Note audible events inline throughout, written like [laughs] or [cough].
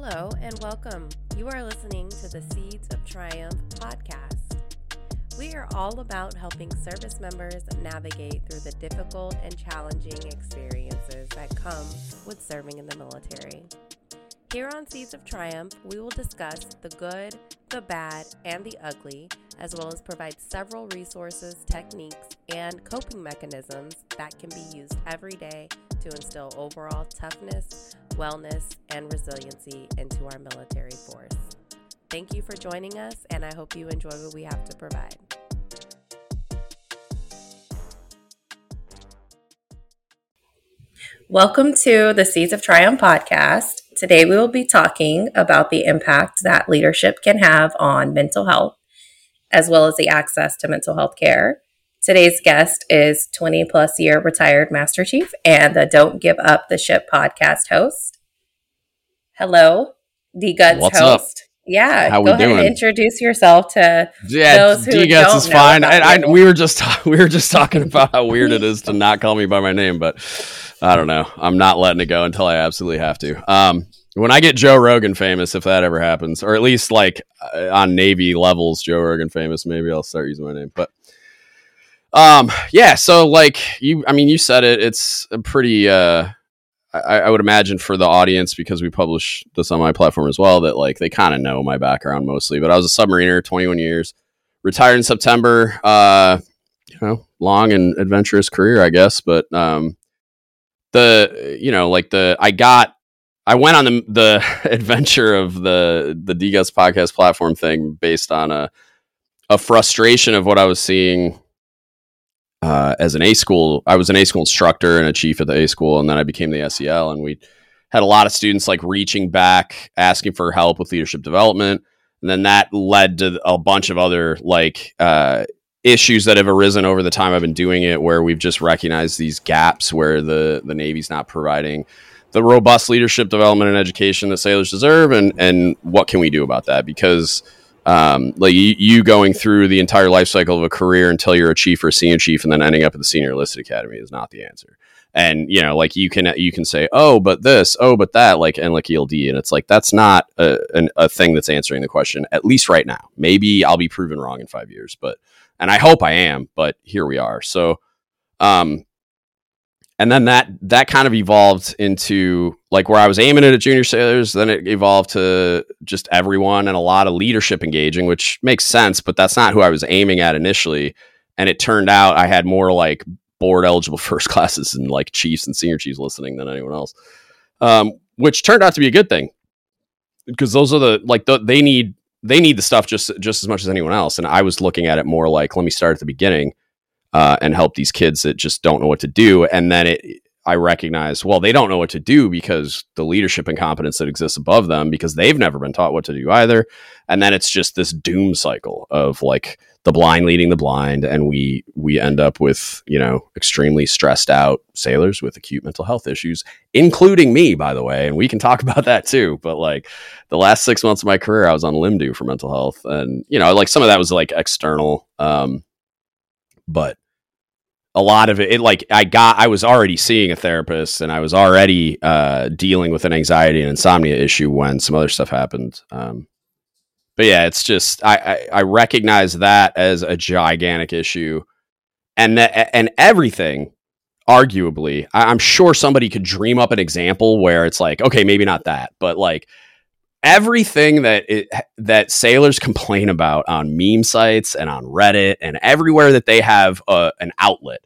Hello and welcome. You are listening to the Seeds of Triumph podcast. We are all about helping service members navigate through the difficult and challenging experiences that come with serving in the military. Here on Seeds of Triumph, we will discuss the good, the bad, and the ugly, as well as provide several resources, techniques, and coping mechanisms that can be used every day to instill overall toughness, wellness, and resiliency into our military force. Thank you for joining us, and I hope you enjoy what we have to provide. Welcome to the Seeds of Triumph podcast. Today, we will be talking about the impact that leadership can have on mental health, as well as the access to mental health care. Today's guest is 20 plus year retired Master Chief and the Don't Give Up the Ship podcast host. Hello, DGUTS What's host. Yeah, How go we ahead doing? and introduce yourself to Yeah, those who DGuts don't is know fine. I, I, we were just [laughs] we were just talking about how weird it is to not call me by my name, but I don't know. I'm not letting it go until I absolutely have to. Um, when I get Joe Rogan famous, if that ever happens, or at least like uh, on Navy levels, Joe Rogan famous, maybe I'll start using my name. But um, yeah. So like you, I mean, you said it. It's a pretty. Uh, I, I would imagine for the audience because we publish this on my platform as well that like they kind of know my background mostly. But I was a submariner, 21 years, retired in September. Uh, you know, long and adventurous career, I guess. But um, the you know, like the I got I went on the the [laughs] adventure of the the DGUTS podcast platform thing based on a a frustration of what I was seeing uh, as an A school. I was an A school instructor and a chief at the A school, and then I became the SEL, and we had a lot of students like reaching back, asking for help with leadership development, and then that led to a bunch of other like uh, issues that have arisen over the time I've been doing it, where we've just recognized these gaps where the the Navy's not providing the robust leadership development and education that sailors deserve, and and what can we do about that? Because um, like you, you going through the entire life cycle of a career until you're a chief or a senior chief, and then ending up at the senior enlisted academy is not the answer. And you know, like you can you can say, oh, but this, oh, but that, like and like ELD, and it's like that's not a, an, a thing that's answering the question. At least right now, maybe I'll be proven wrong in five years, but and I hope I am. But here we are. So, um, and then that that kind of evolved into like where I was aiming it at junior sailors. Then it evolved to just everyone and a lot of leadership engaging, which makes sense. But that's not who I was aiming at initially. And it turned out I had more like board eligible [laughs] first classes and like chiefs and senior chiefs listening than anyone else, um, which turned out to be a good thing because those are the like the, they need they need the stuff just just as much as anyone else. And I was looking at it more like let me start at the beginning uh, and help these kids that just don't know what to do. And then it, I recognize, well, they don't know what to do because the leadership incompetence that exists above them because they've never been taught what to do either. And then it's just this doom cycle of like the blind leading the blind, and we we end up with you know extremely stressed out sailors with acute mental health issues, including me, by the way. And we can talk about that too. But like the last six months of my career, I was on LIMDU for mental health, and you know, like some of that was like external. Um, but a lot of it, it like i got i was already seeing a therapist and i was already uh dealing with an anxiety and insomnia issue when some other stuff happened um but yeah it's just i i, I recognize that as a gigantic issue and and everything arguably I, i'm sure somebody could dream up an example where it's like okay maybe not that but like everything that it, that sailors complain about on meme sites and on Reddit and everywhere that they have uh, an outlet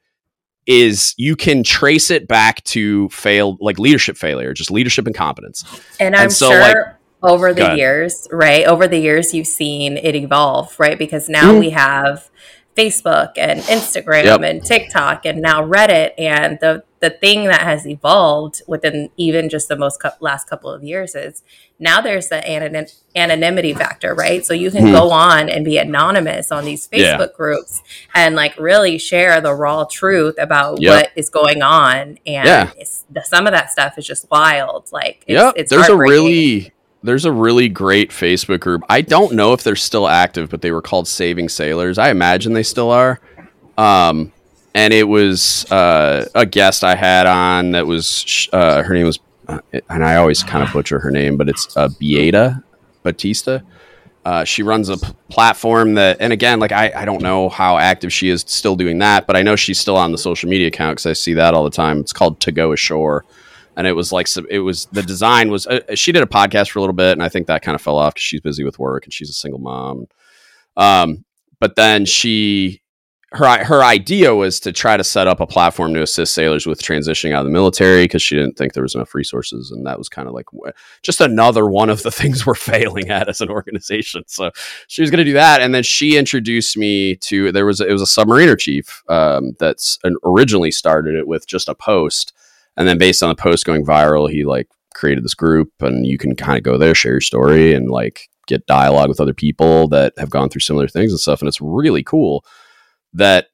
is you can trace it back to failed like leadership failure, just leadership incompetence. And I'm And so, sure like- over the years, right? Over the years, you've seen it evolve, right? Because now Mhm. we have Facebook and Instagram Yep. and TikTok and now Reddit. And the, the thing that has evolved within even just the most cou- last couple of years is now there's the anonym, anonymity factor, right? So you can Hmm. go on and be anonymous on these Yeah. Facebook groups and like really share the raw truth about Yep. what is going on. And Yeah. it's, the, some of that stuff is just wild. Like, it's, Yeah, it's there's a really there's a really great Facebook group. I don't know if they're still active, but they were called Saving Sailors. I imagine they still are. Um, and it was uh, a guest I had on that was sh- uh, her name was and I always kind of butcher her name, but it's uh, Beata Batista. Uh, she runs a p- platform that, and again, like I, I don't know how active she is still doing that, but I know she's still on the social media account because I see that all the time. It's called To Go Ashore, and it was like it was the design was. Uh, she did a podcast for a little bit, and I think that kind of fell off because she's busy with work and she's a single mom. Um, but then she her her idea was to try to set up a platform to assist sailors with transitioning out of the military because she didn't think there was enough resources, and that was kind of like just another one of the [laughs] things we're failing at as an organization. So she was going to do that, and then she introduced me to there was it was a submariner chief um, that's originally started it with just a post, and then based on the post going viral, he like created this group, and you can kind of go there, share your story, and like get dialogue with other people that have gone through similar things and stuff, and it's really cool that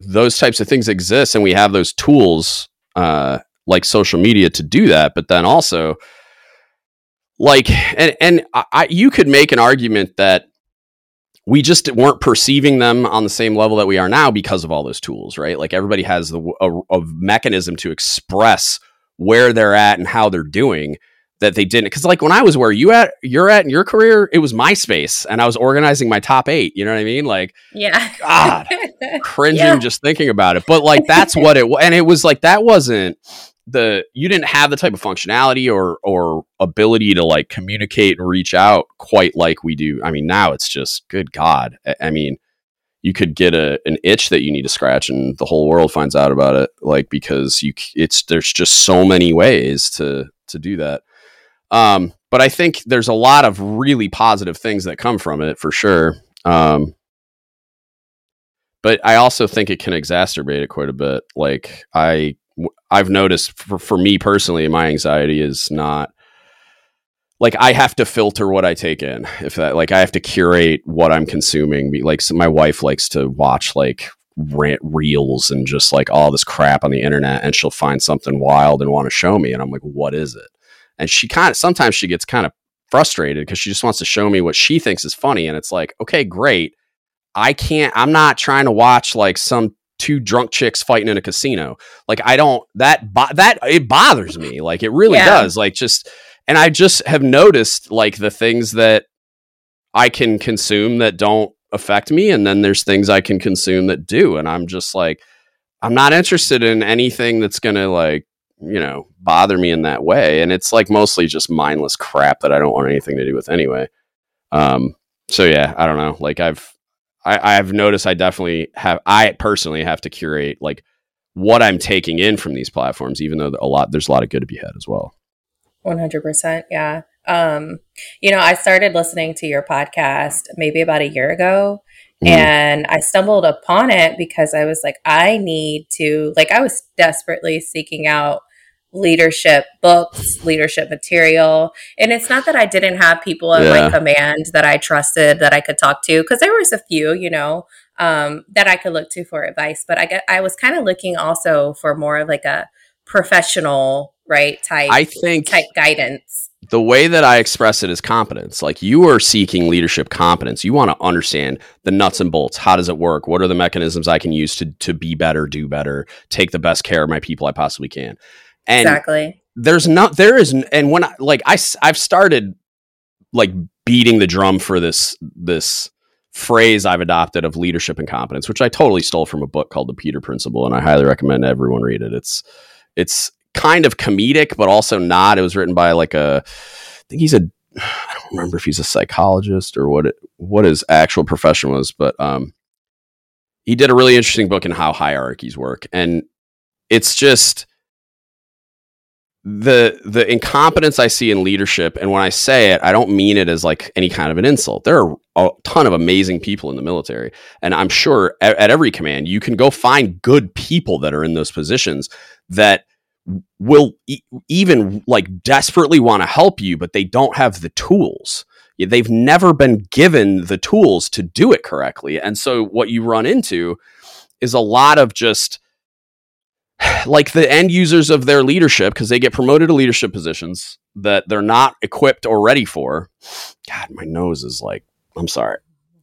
those types of things exist and we have those tools uh, like social media to do that but then also like and and I, you could make an argument that we just weren't perceiving them on the same level that we are now because of all those tools right? Like everybody has the a, a mechanism to express where they're at and how they're doing that they didn't because like when I was where you at you're at in your career, it was MySpace and I was organizing my top eight. You know what I mean? Like yeah, God, [laughs] cringing yeah. just thinking about it. But like that's what it was, and it was like that wasn't the you didn't have the type of functionality or or ability to like communicate and reach out quite like we do. I mean, now it's just good God. I, I mean, you could get a an itch that you need to scratch and the whole world finds out about it like because you it's there's just so many ways to to do that um, but I think there's a lot of really positive things that come from it for sure. Um, but I also think it can exacerbate it quite a bit. Like I, I've noticed for, for me personally, my anxiety is not like I have to filter what I take in. If that, like, I have to curate what I'm consuming. Like, so my wife likes to watch like rant reels and just like all this crap on the internet, and she'll find something wild and want to show me, and I'm like, what is it? And she kind of sometimes she gets kind of frustrated because she just wants to show me what she thinks is funny and it's like okay great. I can't i'm not trying to watch like some two drunk chicks fighting in a casino. Like i don't that bo- that it bothers me. Like it really yeah. does. Like just and i just have noticed like the things that i can consume that don't affect me and then there's things i can consume that do and i'm just like i'm not interested in anything that's gonna like you know, bother me in that way. And it's like mostly just mindless crap that I don't want anything to do with anyway. Um, so yeah, I don't know. Like I've, I, I've noticed I definitely have, I personally have to curate like what I'm taking in from these platforms, even though a lot, there's a lot of good to be had as well. 100%. Yeah. Um, you know, I started listening to your podcast maybe about a year ago. Mm-hmm. And I stumbled upon it because I was like, I need to, like, I was desperately seeking out leadership books, leadership material. And it's not that I didn't have people at yeah. my command that I trusted that I could talk to, because there was a few, you know, um, that I could look to for advice. But I get, I was kind of looking also for more of like a professional, right type. I think type guidance the way that I express it is competence. Like you are seeking leadership competence. You want to understand the nuts and bolts. How does it work? What are the mechanisms I can use to to be better, do better, take the best care of my people I possibly can? And exactly. There's not there is and when I like I I've started like beating the drum for this this phrase I've adopted of leadership and competence, which I totally stole from a book called The Peter Principle and I highly recommend everyone read it. It's it's kind of comedic, but also not. It was written by like a, I think he's a, [sighs] I don't remember if he's a psychologist or what it, what his actual profession was, but um, he did a really interesting book in how hierarchies work, and it's just the the incompetence I see in leadership, and when I say it, I don't mean it as like any kind of an insult. There are a ton of amazing people in the military, and I'm sure at, at every command you can go find good people that are in those positions that will e- even like desperately want to help you, but they don't have the tools. They've never been given the tools to do it correctly. And so what you run into is a lot of just [sighs] like the end users of their leadership because they get promoted to leadership positions that they're not equipped or ready for. God, my nose is like, I'm sorry.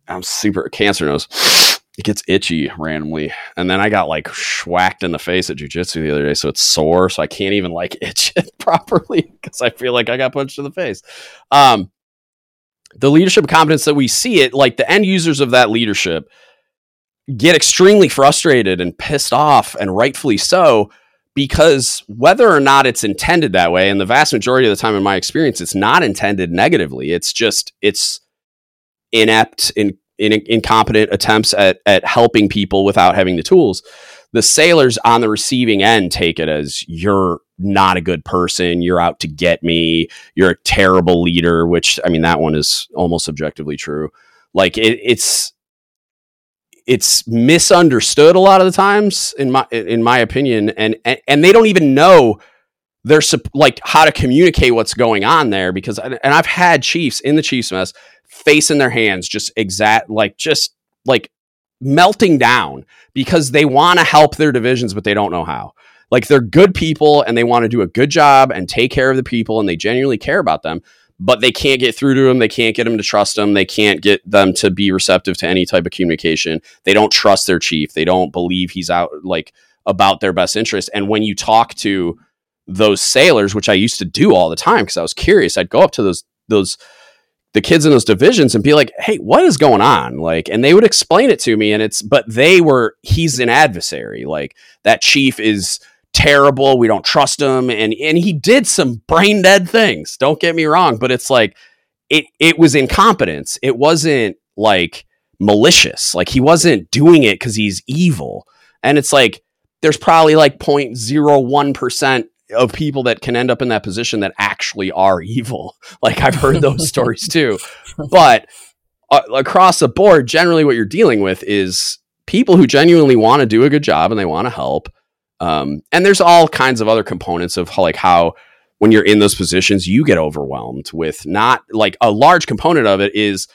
I'm super cancer nose. [sighs] it gets itchy randomly. And then I got like schwacked in the face at jujitsu the other day, so it's sore. So I can't even like [laughs] itch it properly because I feel like I got punched in the face. Um, the leadership competence that we see it, like the end users of that leadership, get extremely frustrated and pissed off, and rightfully so, because whether or not it's intended that way, and the vast majority of the time in my experience, it's not intended negatively. It's just it's inept, in, in, incompetent attempts at at helping people without having the tools. The sailors on the receiving end take it as you're not a good person, you're out to get me, you're a terrible leader. Which I mean, that one is almost objectively true. Like it, it's it's misunderstood a lot of the times in my in my opinion and and, and they don't even know they're like how to communicate what's going on there because and I've had chiefs in the chiefs mess face in their hands just exact like just like melting down because they want to help their divisions but they don't know how. Like they're good people and they want to do a good job and take care of the people and they genuinely care about them but they can't get through to them. They can't get them to trust them. They can't get them to be receptive to any type of communication. They don't trust their chief. They don't believe he's out like about their best interest. And when you talk to those sailors, which I used to do all the time because I was curious, I'd go up to those those the kids in those divisions and be like, "Hey, what is going on?" Like, and they would explain it to me, and it's but they were he's an adversary. Like that chief is terrible. We don't trust him. And and he did some brain dead things. Don't get me wrong, but it's like it it was incompetence. It wasn't like malicious. Like he wasn't doing it because he's evil. And it's like there's probably like 0.01% of people that can end up in that position that actually are evil. [laughs] Like I've heard those stories too. [laughs] But uh, across the board, generally what you're dealing with is people who genuinely want to do a good job and they want to help um, and there's all kinds of other components of how, like how when you're in those positions, you get overwhelmed with not like a large component of it is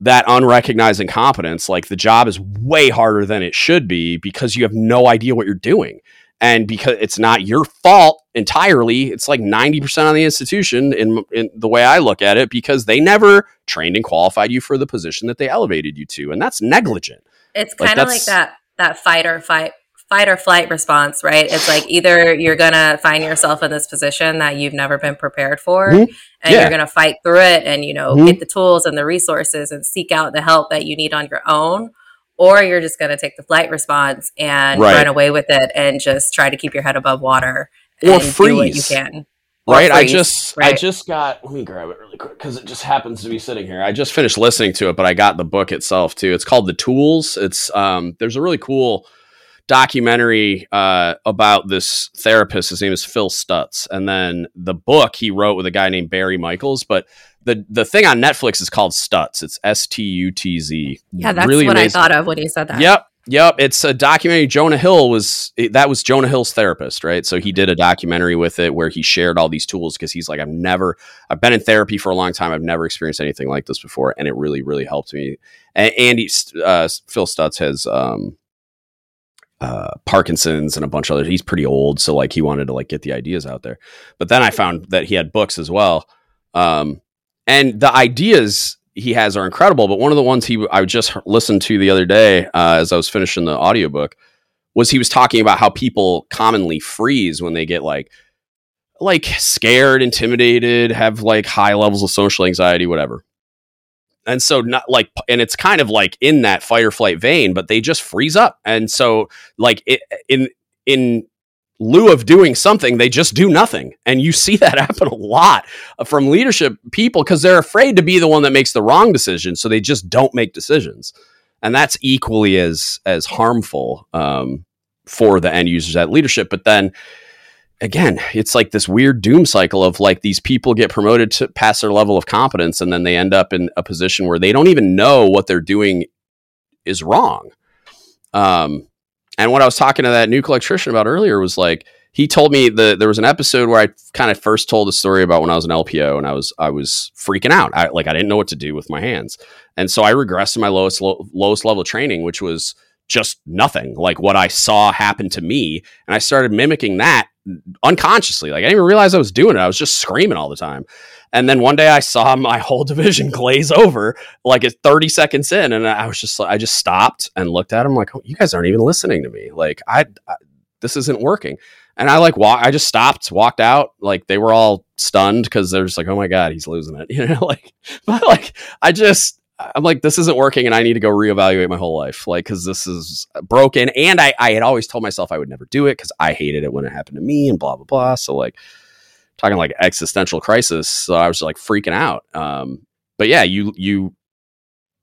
that unrecognized incompetence. Like the job is way harder than it should be because you have no idea what you're doing. And because it's not your fault entirely, it's like 90% on the institution in, in the way I look at it because they never trained and qualified you for the position that they elevated you to. And that's negligent. It's kind of like, like that that fight or fight fight or flight response, right? It's like either you're going to find yourself in this position that you've never been prepared for mm-hmm. and yeah. you're going to fight through it and, you know, mm-hmm. get the tools and the resources and seek out the help that you need on your own. Or you're just going to take the flight response and right. run away with it and just try to keep your head above water or freeze. what you can. Right. I just right. I just got let me grab it really quick because it just happens to be sitting here. I just finished listening to it, but I got the book itself too. It's called The Tools. It's um there's a really cool documentary uh, about this therapist. His name is Phil Stutz, and then the book he wrote with a guy named Barry Michels. But the the thing on Netflix is called Stutz. It's S T U T Z. Yeah, that's really what amazing. I thought of when he said that. Yep. Yep, it's a documentary. Jonah Hill was that was Jonah Hill's therapist, right? So he did a documentary with it where he shared all these tools because he's like, I've never, I've been in therapy for a long time. I've never experienced anything like this before, and it really, really helped me. And Andy uh, Phil Stutz has um, uh, Parkinson's and a bunch of others. He's pretty old, so like he wanted to like get the ideas out there. But then I found that he had books as well, um, and the ideas he has are incredible. But one of the ones he I just listened to the other day uh, as I was finishing the audiobook was he was talking about how people commonly freeze when they get like like scared, intimidated, have like high levels of social anxiety, whatever and so not like and it's kind of like in that fight or flight vein but they just freeze up. And so like it, in in lieu of doing something they just do nothing. And you see that [laughs] happen a lot from leadership people because they're afraid to be the one that makes the wrong decision so they just don't make decisions. And that's equally as as harmful um, for the end users at leadership. But then again, it's like this weird doom cycle of like these people get promoted to pass their level of competence and then they end up in a position where they don't even know what they're doing is wrong. Um, and what I was talking to that nuke electrician about earlier was like he told me that there was an episode where I kind of first told a story about when I was an LPO and I was I was freaking out. I like I didn't know what to do with my hands. And so I regressed to my lowest lo- lowest level training, which was just nothing like what I saw happen to me. And I started mimicking that unconsciously. Like I didn't even realize I was doing it. I was just screaming all the time. And then one day I saw my [laughs] whole division glaze over like at 30 seconds in. And I was just I just stopped and looked at him like, oh, you guys aren't even listening to me. Like I, I this isn't working. And I like walk, I just stopped, walked out. Like they were all stunned because they're just like, oh my God, he's losing it. [laughs] You know, like, [laughs] but like I just, I'm like, this isn't working, and I need to go reevaluate my whole life, like, because this is broken. And I, I had always told myself I would never do it because I hated it when it happened to me, and blah blah blah. So like, talking like existential crisis. So I was like freaking out. Um, but yeah, you you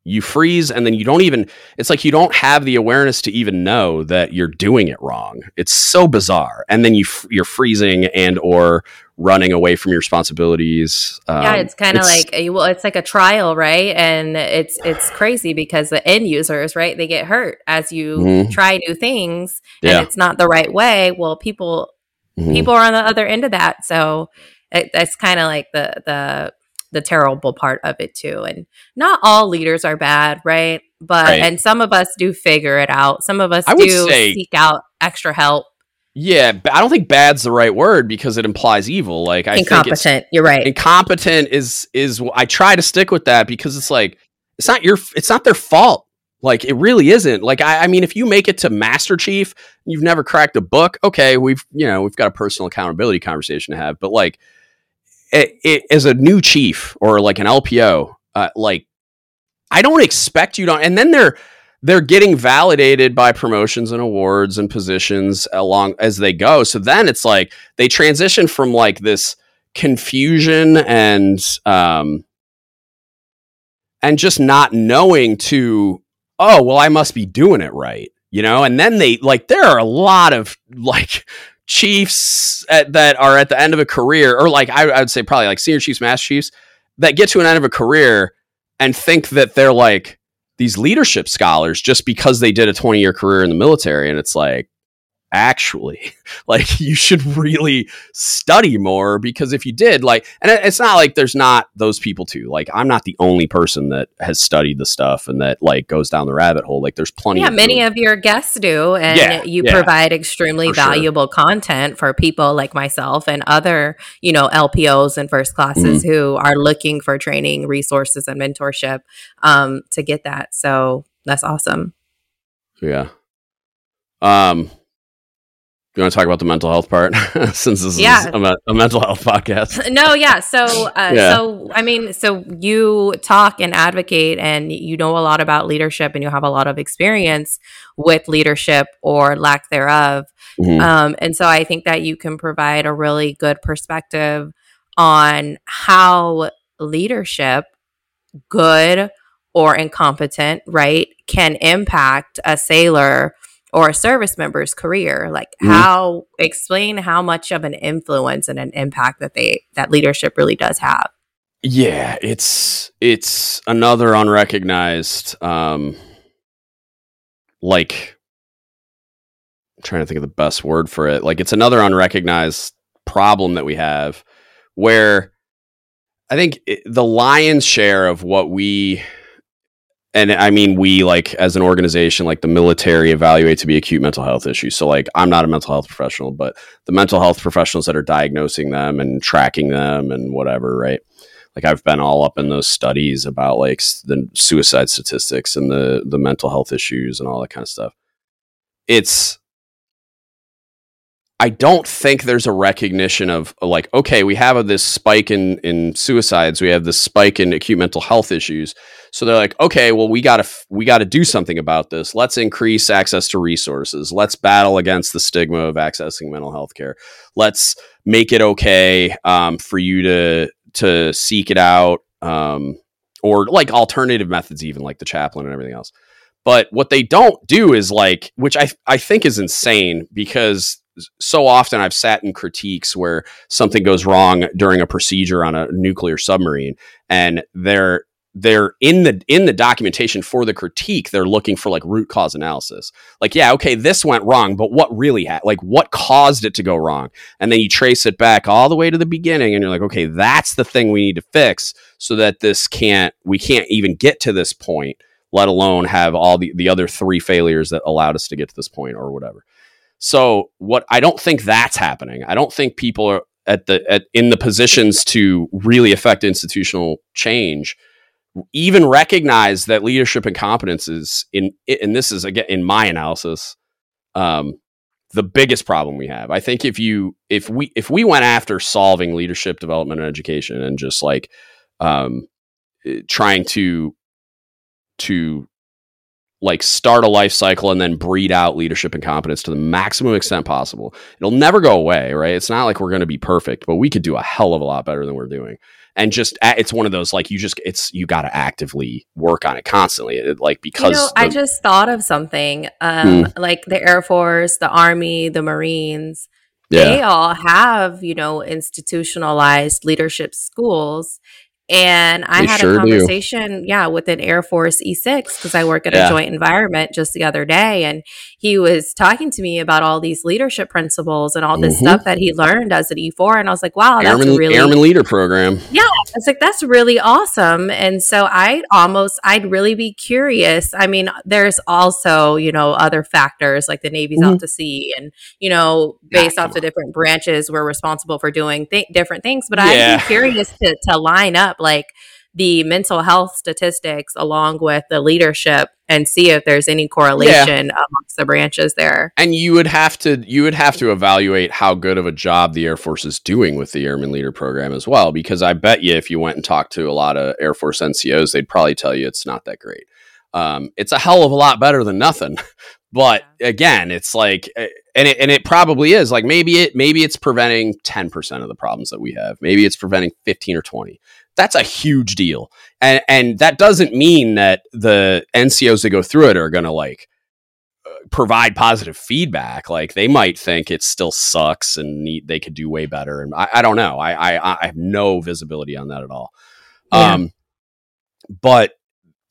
you freeze and then you don't even it's like you don't have the awareness to even know that you're doing it wrong it's so bizarre and then you you're freezing and or running away from your responsibilities um, yeah it's kind of like well it's like a trial right and it's it's crazy because the end users right they get hurt as you mm-hmm. try new things and yeah. it's not the right way well people mm-hmm. people are on the other end of that so it, that's kind of like the the the terrible part of it too. And not all leaders are bad, right? But right. and some of us do figure it out. Some of us I do say, seek out extra help. Yeah, I don't think bad's the right word because it implies evil. Like I incompetent. You're right. Incompetent is is I try to stick with that because it's like it's not your it's not their fault. Like it really isn't. Like I, I mean, if you make it to Master Chief, you've never cracked a book. Okay, we've you know we've got a personal accountability conversation to have. But like it, it, as a new chief or like an LPO, uh, like I don't expect you to. And then they're they're getting validated by promotions and awards and positions along as they go. So then it's like they transition from like this confusion and um and just not knowing to oh well I must be doing it right you know and then they like there are a lot of like chiefs at, that are at the end of a career, or like I, I would say probably like senior chiefs, master chiefs, that get to an end of a career and think that they're like these leadership scholars just because they did a 20 year career in the military. And it's like, actually [laughs] like you should really study more because if you did like and it's not like there's not those people too like i'm not the only person that has studied the stuff and that like goes down the rabbit hole like there's plenty yeah of many of your guests do and yeah, you yeah, provide extremely valuable sure. content for people like myself and other you know lpos and first classes mm-hmm. who are looking for training resources and mentorship um to get that. So that's awesome. Yeah. Um you want to talk about the mental health part [laughs] since this yeah. is a, a, mental health podcast [laughs] no yeah so uh, [laughs] yeah. so i mean so you talk and advocate and you know a lot about leadership and you have a lot of experience with leadership or lack thereof mm-hmm. um, and so i think that you can provide a really good perspective on how leadership good or incompetent right can impact a sailor or a service member's career like mm-hmm. how explain how much of an influence and an impact that they that leadership really does have yeah it's it's another unrecognized um like I'm trying to think of the best word for it like it's another unrecognized problem that we have where i think it, the lion's share of what we and I mean, we like as an organization, like the military evaluate to be acute mental health issues. So, like, I'm not a mental health professional, but the mental health professionals that are diagnosing them and tracking them and whatever, right? Like, I've been all up in those studies about like the suicide statistics and the the mental health issues and all that kind of stuff. It's I don't think there's a recognition of like, okay, we have this spike in in suicides, we have this spike in acute mental health issues. So they're like, okay, well, we gotta we gotta do something about this. Let's increase access to resources. Let's battle against the stigma of accessing mental health care. Let's make it okay um, for you to to seek it out, um, or like alternative methods, even like the chaplain and everything else. But what they don't do is like, which I I think is insane because so often I've sat in critiques where something goes wrong during a procedure on a nuclear submarine, and they're they're in the in the documentation for the critique they're looking for like root cause analysis. Like yeah okay this went wrong but what really had like what caused it to go wrong? And then you trace it back all the way to the beginning and you're like okay that's the thing we need to fix so that this can't we can't even get to this point let alone have all the, the other three failures that allowed us to get to this point or whatever. So what I don't think that's happening. I don't think people are at the at in the positions to really affect institutional change even recognize that leadership and competence is in and this is again in my analysis um, the biggest problem we have i think if you if we if we went after solving leadership development and education and just like um, eh, trying to to like start a life cycle and then breed out leadership and competence to the maximum extent possible. It'll never go away, right? It's not like we're going to be perfect, but we could do a hell of a lot better than we're doing. And just it's one of those like you just it's you got to actively work on it constantly, it, like because you know, the, I just thought of something, um, hmm. like the Air Force, the Army, the Marines. Yeah. They all have, you know, institutionalized leadership schools and I they had sure a conversation, do. yeah, with an Air Force E6 because I work at yeah. a joint environment just the other day. And he was talking to me about all these leadership principles and all this mm-hmm. stuff that he learned as an E4. And I was like, wow, that's Airman, really Airman Leader Program. Yeah. I was like, that's really awesome. And so I almost, I'd really be curious. I mean, there's also, you know, other factors like the Navy's mm-hmm. out to sea and, you know, based off the different branches, we're responsible for doing th- different things. But yeah. I'd be curious to, to line up up like the mental health statistics along with the leadership and see if there's any correlation yeah. amongst the branches there. And you would have to you would have to evaluate how good of a job the Air Force is doing with the Airman Leader program as well because I bet you if you went and talked to a lot of Air Force NCOs they'd probably tell you it's not that great. Um, it's a hell of a lot better than nothing. [laughs] But again, it's like, eh, and it, and it probably is like maybe it maybe it's preventing ten percent of the problems that we have. Maybe it's preventing fifteen or twenty that's a huge deal. And and that doesn't mean that the NCOs that go through it are going to like uh, provide positive feedback. Like they might think it still sucks and need, they could do way better. And I, I don't know. I, I, I have no visibility on that at all. Yeah. Um, but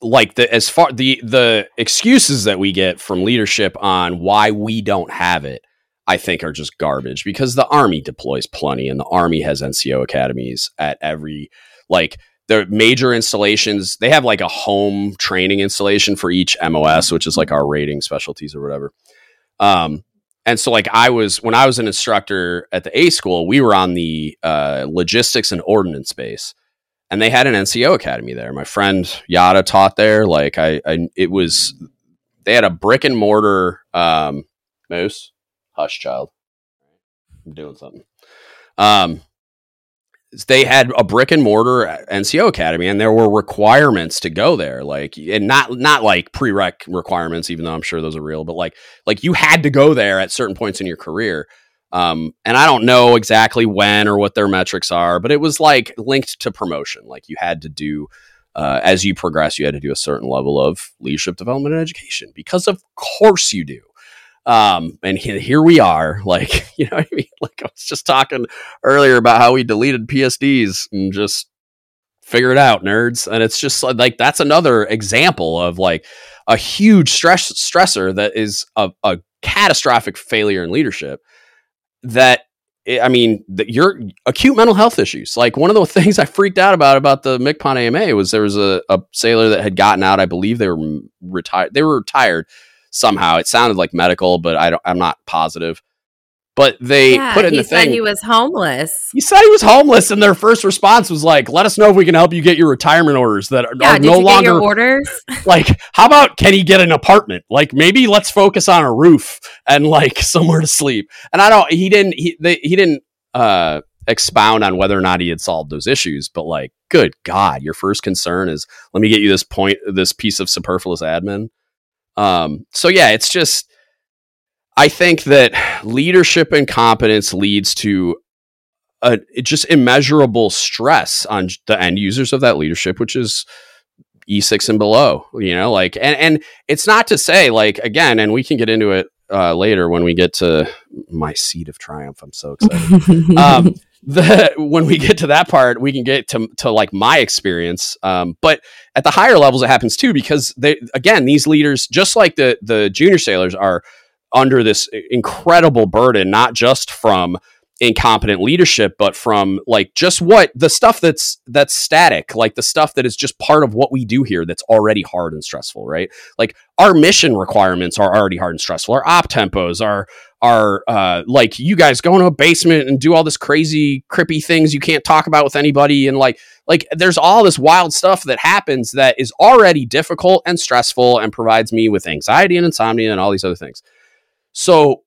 like the as far the the excuses that we get from leadership on why we don't have it I think are just garbage because the army deploys plenty and the army has NCO academies at every like the major installations they have like a home training installation for each mos which is like our rating specialties or whatever. Um and so like i was when i was an instructor at the a school we were on the uh, logistics and ordnance base. And they had an nco academy there. My friend yada taught there. Like i, I it was they had a brick and mortar um moose? Hush child. I'm doing something. Um they had a brick and mortar NCO academy and there were requirements to go there like and not not like prereq requirements even though I'm sure those are real but like like you had to go there at certain points in your career. Um, and I don't know exactly when or what their metrics are but it was like linked to promotion. Like you had to do uh, as you progress you had to do a certain level of leadership development and education because of course you do um, and here we are, [laughs] like, you know I mean? Like I was just talking earlier about how we deleted PSDs and just figure it out, nerds. And it's just like, that's another example of like a huge stress stressor that is a, a catastrophic failure in leadership that eh, I mean, the, your acute mental health issues. Like one of the [laughs] things I freaked out about about the MCPON AMA was there was a, a sailor that had gotten out. I believe they were retired. They were retired somehow. It sounded like medical, but I don't, I'm not positive. But they yeah, put in the thing. He was homeless. He said he was homeless, and their first response was like, "Let us know if we can help you get your retirement orders that are, yeah, are no longer orders." [laughs] like, how about can he get an apartment? Like, maybe let's focus on a roof and like [laughs] somewhere to sleep. And I don't. He didn't. He they, he didn't uh, expound on whether or not he had solved those issues. But like, good God, your first concern is let me get you this point, this piece of superfluous admin. Um, so yeah, it's just I think that leadership and competence leads to a just immeasurable stress on the end users of that leadership, which is E6 and below. You know, like and and it's not to say like again, and we can get into it uh, later when we get to my seed of triumph. I'm so excited. [laughs] um, the [laughs] when we get to that part, we can get to to like my experience. Um, but at the higher levels, it happens too because they again these leaders, just like the the junior sailors, are under this incredible burden, not just from incompetent leadership but from like just what the stuff that's that's static like the stuff that is just part of what we do here that's already hard and stressful right like our mission requirements are already hard and stressful our op tempos our are uh, like you guys go into a basement and do all this crazy creepy things you can't talk about with anybody and like like there's all this wild stuff that happens that is already difficult and stressful and provides me with anxiety and insomnia and all these other things. So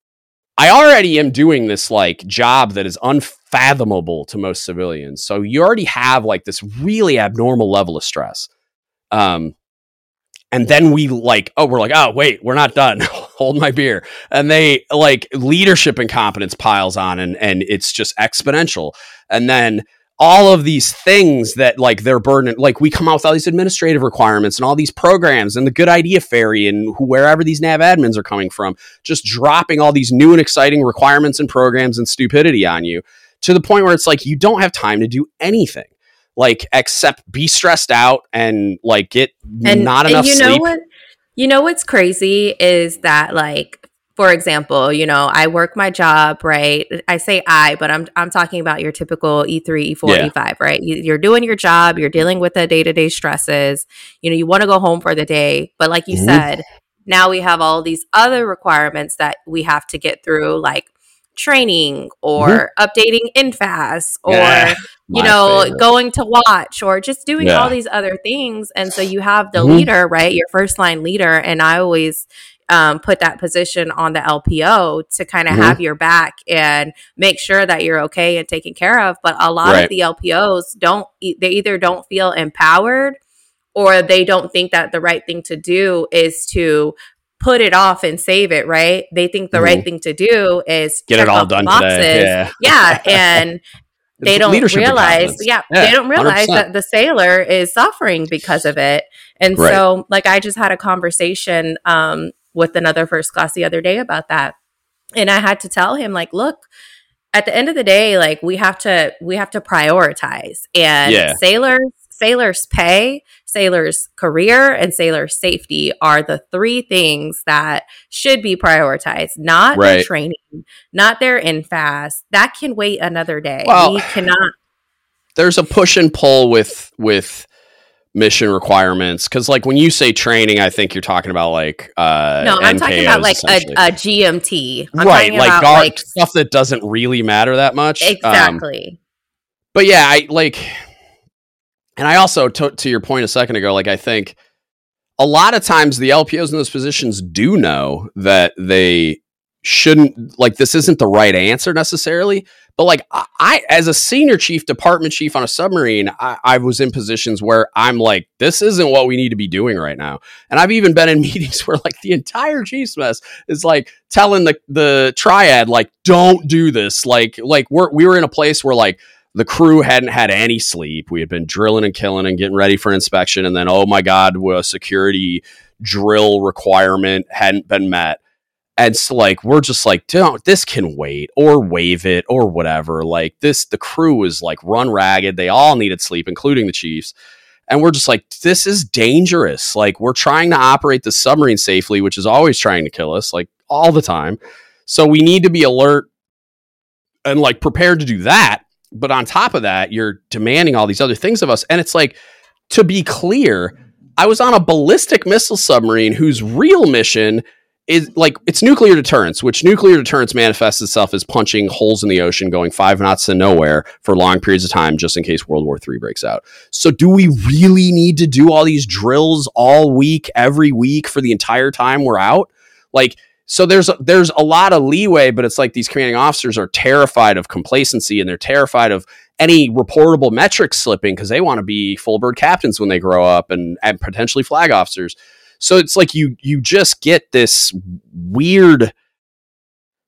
i already am doing this like job that is unfathomable to most civilians. So you already have like this really abnormal level of stress. Um and then we like oh we're like oh wait we're not done [laughs] hold my beer. And they like leadership incompetence piles on and and it's just exponential. And then all of these things that like they're burden like we come out with all these administrative requirements and all these programs and the good idea fairy and wherever these NAVADMINs are coming from just dropping all these new and exciting requirements and programs and stupidity on you to the point where it's like you don't have time to do anything. Like except be stressed out and like get and, not enough and you know sleep. what you know what's crazy is that like for example you know i work my job right? I say i but i'm i'm talking about your typical e3 e4 Yeah. e5 right? You, you're doing your job you're dealing with the day-to-day stresses. You know you want to go home for the day but like you Mhm. said now we have all these other requirements that we have to get through like training or updating NFAAS or Yeah, you my know, favorite. going to watch or just doing Yeah. all these other things. And so you have the Mhm. leader, right? Your first line leader. And I always um, put that position on the LPO to kind of Mhm. have your back and make sure that you're okay and taken care of. But a lot Right. of the LPOs don't, they either don't feel empowered or they don't think that the right thing to do is to put it off and save it, right? They think the Mhm. right thing to do is get it all done boxes. today. Yeah. Yeah, [laughs] and they don't realize yeah, Yeah, they don't realize 100%. that the sailor is suffering because of it and Right. so like i just had a conversation um, with another first class the other day about that and i had to tell him like look at the end of the day like we have to we have to prioritize and Yeah. sailors sailors pay sailors career and sailor safety are the three things that should be prioritized. Not their training not their infast that can wait another day. Well, we cannot There's a push and pull with with mission requirements because like when you say training, I think you're talking about like uh no i'm talking about like a, a gmt I'm right, like about, like stuff that doesn't really matter that much. Um, exactly. but yeah, I like, and I also to, to your point a second ago, like I think a lot of times the LPOs in those positions do know that they shouldn't like this isn't the right answer necessarily. But like I, as a senior chief, department chief on a submarine, I, I was in positions where I'm like, this isn't what we need to be doing right now. And I've even been in [laughs] meetings where like the entire chief's mess is like telling the the triad like, don't do this. Like like we're we were in a place where like the crew hadn't had any sleep. We had been drilling and killing and getting ready for inspection. And then, oh my God, a security drill requirement hadn't been met. And so, like, we're just like, don't, this can wait or waive it or whatever. Like, this, the crew was like run ragged. They all needed sleep, including the Chiefs. And we're just like, this is dangerous. Like, we're trying to operate the submarine safely, which is always trying to kill us, like, all the time. So we need to be alert and like prepared to do that but on top of that, you're demanding all these other things of us. And it's like, to be clear, I was on a ballistic missile submarine whose real mission is like it's nuclear deterrence, which nuclear deterrence manifests itself as punching holes in the ocean, going five knots to nowhere for long periods of time, just in case World War III breaks out. So, do we really need to do all these drills all week, every week for the entire time we're out? Like, so there's a, there's a lot of leeway, but it's like these commanding officers are terrified of complacency and they're terrified of any reportable metrics slipping because they want to be full bird captains when they grow up and, and potentially flag officers. So it's like you you just get this weird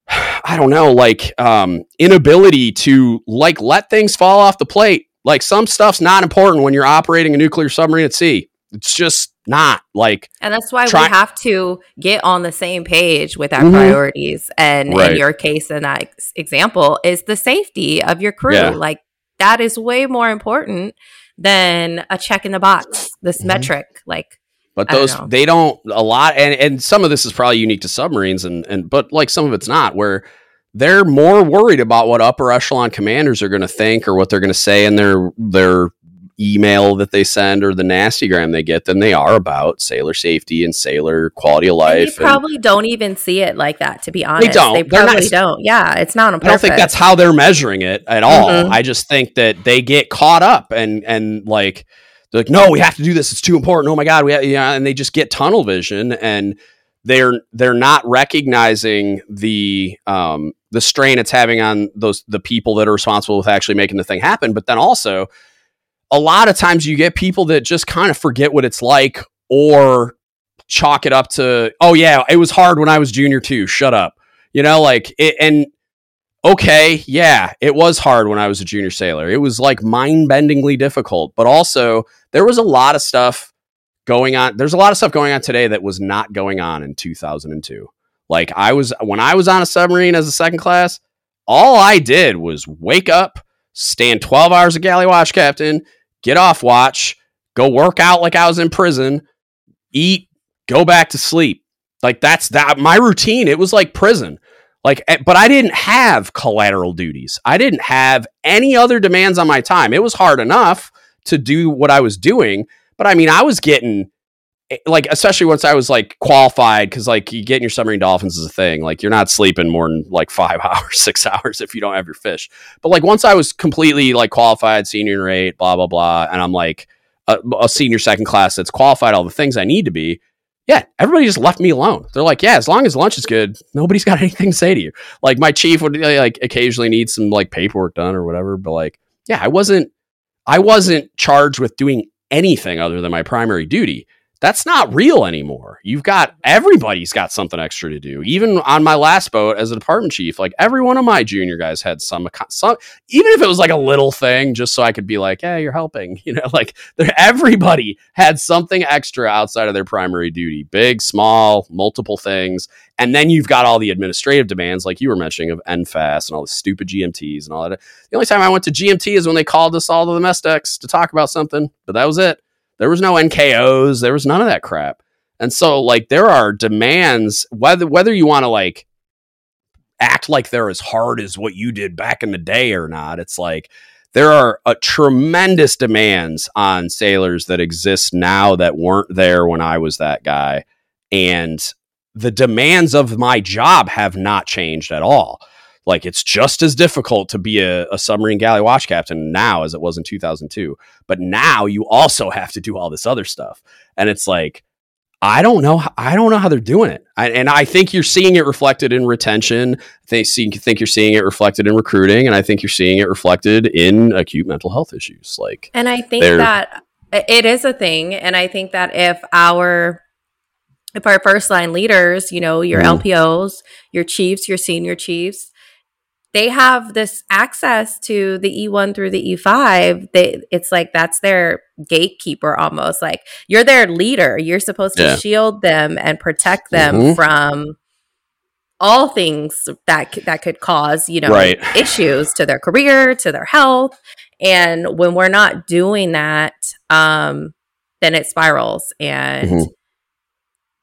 I don't know, like um inability to like let things fall off the plate. Like some stuff's not important when you're operating a nuclear submarine at sea. It's just not like And that's why Try- we have to get on the same page with our Mhm. priorities. And Right. in your case, and that ex- example, is the safety of your crew. Yeah. Like that is way more important than a check in the box, this Mhm. metric. Like, But I don't those they don't a lot, and and some of this is probably unique to submarines, and and but like some of it's not. Where they're more worried about what upper echelon commanders are going to think or what they're going to say in their their email that they send or the nastygram they get than they are about sailor safety and sailor quality of life. And they probably and, don't even see it like that, to be honest. They don't. They probably not, don't. Yeah, it's not. I don't think that's how they're measuring it at all. Mm-hmm. I just think that they get caught up and and like they're like, no, we have to do this. It's too important. Oh my god, we have, yeah, and they just get tunnel vision and they're they're not recognizing the um the strain it's having on those the people that are responsible with actually making the thing happen. But then also, a lot of times you get people that just kind of forget what it's like or chalk it up to, oh yeah, it was hard when I was junior too. Shut up. You know, like it, and okay, yeah, it was hard when I was a junior sailor. It was like mind bendingly difficult, but also there was a lot of stuff going on. There's a lot of stuff going on today that was not going on in 2002. Like I was when I was on a submarine as a second class, all I did was wake up, stand 12 hours of galley watch captain, get off watch, go work out like I was in prison, eat, go back to sleep. Like that's that my routine. It was like prison. Like eh, but I didn't have collateral duties. I didn't have any other demands on my time. It was hard enough to do what I was doing, but I mean I was getting Eh, like especially once I was like qualified because like you get in your submarine dolphins is a thing. Like you're not sleeping more than like five [laughs] hours, six hours if you don't have your fish. But like once I was completely like qualified, senior rate, blah blah blah, and I'm like a, a senior second class that's qualified, all the things I need to be. Yeah, everybody just left me alone. They're like, yeah, as long as lunch is good, nobody's got [laughs] anything to say to you. Like my chief would eh, like occasionally need some like paperwork done or whatever, but like, yeah, I wasn't, I wasn't charged with doing anything other than my primary duty that's not real anymore. You've got everybody's got something extra to do. Even on my last boat as a department chief, like every one of my junior guys had some, some even if it was like a little thing, just so I could be like, "Hey, you're helping," [laughs] you know, like everybody had something extra outside of their primary duty, big, small, multiple things, and then you've got all the administrative demands, like you were mentioning, of NFAAS and all the stupid GMTs and all that. The only time I went to GMT is when they called us all to the decks to talk about something, but that was it. There was no NKOs. There was none of that crap. And so like there are demands whether whether you want to like act like they're as hard as what you did back in the day or not. It's like there are a tremendous demands on sailors that exist now that weren't there when I was that guy. And the demands of my job have not changed at all. Like it's just as difficult to be a, a, submarine galley watch captain now as it was in 2002. But now you also have to do all this other stuff, and it's like I don't know. I don't know how they're doing it, I, and I think you're seeing it reflected in retention. I think, think you're seeing it reflected in recruiting, and I think you're seeing it reflected in acute mental health issues. Like, and I think that it is a thing, and I think that if our if our first line leaders, you know, your mm. LPOs, your chiefs, your senior chiefs, they have this access to the E1 through the E5. They it's like that's their gatekeeper almost. Like you're their leader. You're supposed to yeah. shield them and protect them mm-hmm. from all things that that could cause, you know, right. issues to their career, to their health. And when we're not doing that, um then it spirals and mm-hmm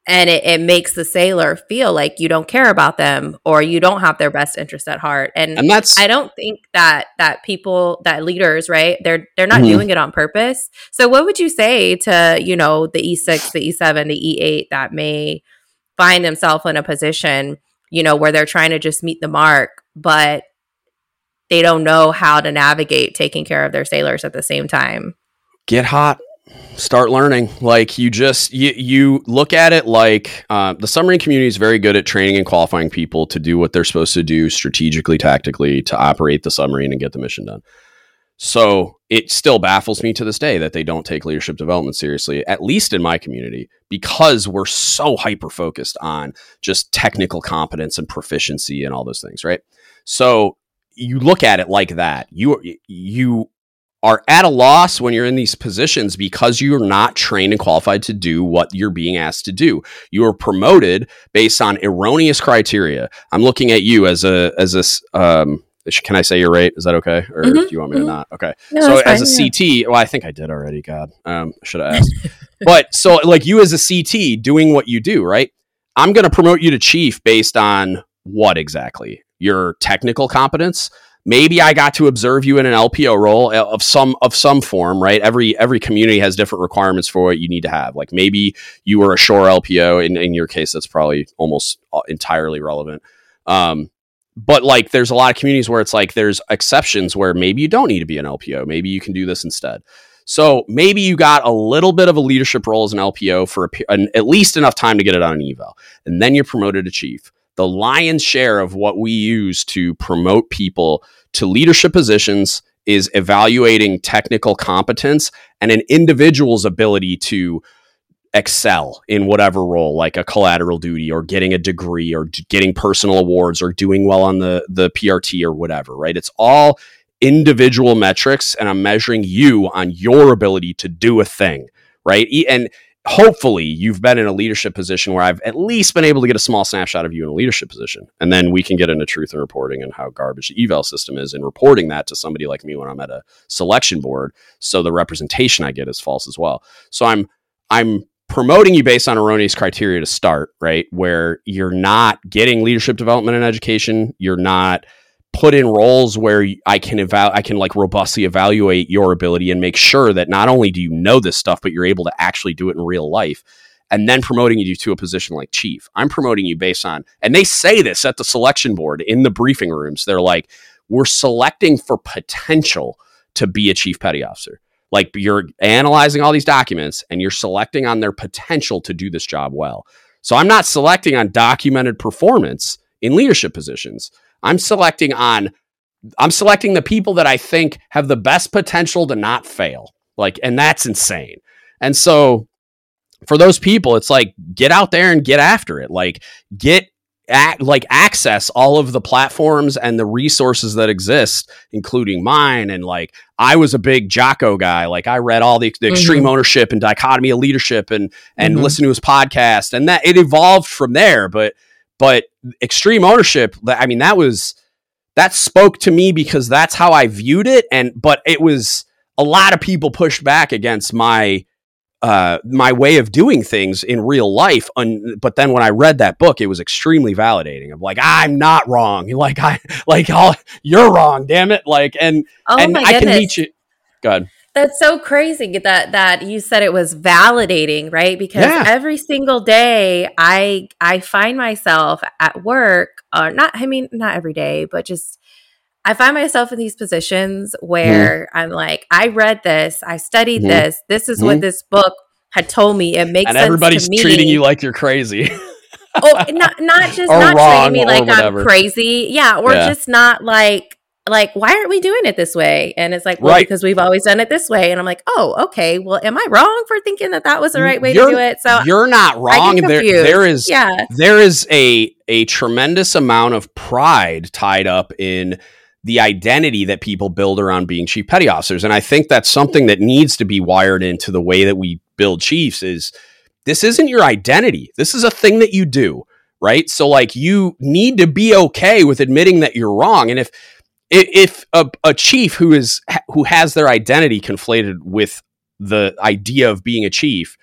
and it, it, makes the sailor feel like you don't care about them or you don't have their best interest at heart. And, and that's i don't think that that people that leaders right they're they're not mm-hmm. doing it on purpose. So what would you say to you know the e6 the e7 the e8 that may find themselves in a position you know where they're trying to just meet the mark but they don't know how to navigate taking care of their sailors at the same time? Get hot start learning. Like you just you, you look at it like uh, the submarine community is very good at training and qualifying people to do what they're supposed to do strategically tactically to operate the submarine and get the mission done. So it still baffles me to this day that they don't take leadership development seriously at least in my community because we're so hyper focused on just technical competence and proficiency and all those things right? So you look at it like that. You you are at a loss when you're in these positions because you're not trained and qualified to do what you're being asked to do. You are promoted based on erroneous criteria. I'm looking at you as a as a um, can I say your rate? Is that okay, or mm-hmm, do you want me mm-hmm. to not? Okay. No, so as fine, a CT, yeah. well, I think I did already. God, um, should have asked. [laughs] but so like you as a CT doing what you do, right? I'm going to promote you to chief based on what exactly? Your technical competence maybe I got to observe you in an LPO role uh, of some of some form, right? Every every community has different requirements for what you need to have. Like maybe you were a shore LPO. In in your case, that's probably almost uh, entirely relevant. Um, but like, there's a lot of communities where it's like there's exceptions where maybe you don't need to be an LPO. Maybe you can do this instead. So maybe you got a little bit of a leadership role as an LPO for a, an, at least enough time to get it on an eval, and then you're promoted to chief. The lion's share of what we use to promote people to leadership positions is evaluating technical competence and an individual's ability to excel in whatever role like a collateral duty or getting a degree or getting personal awards or doing well on the the PRT or whatever right? It's all individual metrics and I'm measuring you on your ability to do a thing right? And hopefully you've been in a leadership position where I've at least been able to get a small snapshot of you in a leadership position. And then we can get into truth and reporting and how garbage the eval system is and reporting that to somebody like me when I'm at a selection board. So the representation I get is false as well. So I'm I'm promoting you based on erroneous criteria to start, right? Where you're not getting leadership development and education, you're not put in roles where I can eval I can like robustly evaluate your ability and make sure that not only do you know this stuff, but you're able to actually do it in real life. And then promoting you to a position like chief. I'm promoting you based on, and they say this at the selection board in the briefing rooms. They're like, we're selecting for potential to be a chief petty officer. Like you're analyzing all these documents and you're selecting on their potential to do this job well. So I'm not selecting on documented performance in leadership positions. I'm selecting on I'm selecting the people that I think have the best potential to not fail. Like, and that's insane. And so for those people, it's like get out there and get after it. Like get at, like access all of the platforms and the resources that exist, including mine. And like I was a big Jocko guy. Like I read all the, the mm-hmm. extreme ownership and dichotomy of leadership and and mm-hmm. listened to his podcast. And that it evolved from there. But but extreme ownership, I mean, that was that spoke to me because that's how I viewed it. And but it was a lot of people pushed back against my uh, my way of doing things in real life. Un- but then when I read that book, it was extremely validating. I'm like, I'm not wrong. [laughs] Like I like, you're wrong. Damn it. Like, and oh and I can meet you. God. That's so crazy that that you said it was validating, right? Because yeah. every single day I I find myself at work, or not I mean not every day, but just I find myself in these positions where mm-hmm. I'm like, I read this, I studied mm-hmm. this, this is mm-hmm. what this book had told me. It makes sense. and. Everybody's treating you like you're crazy. oh, not not [laughs] just not treating me like I'm crazy. Yeah, or yeah. just not like like, why aren't we doing it this way? And it's like, well, right. because we've always done it this way. And I'm like, oh, okay. Well, am I wrong for thinking that that was the right way you're, to do it? So you're not wrong. There, there is, yeah. there is a a tremendous amount of pride tied up in the identity that people build around being chief petty officers, and I think that's something that needs to be wired into the way that we build chiefs. Is this isn't your identity? This is a thing that you do, right? So, like, you need to be okay with admitting that you're wrong, and if if a, a chief who is who has their identity conflated with the idea of being a chief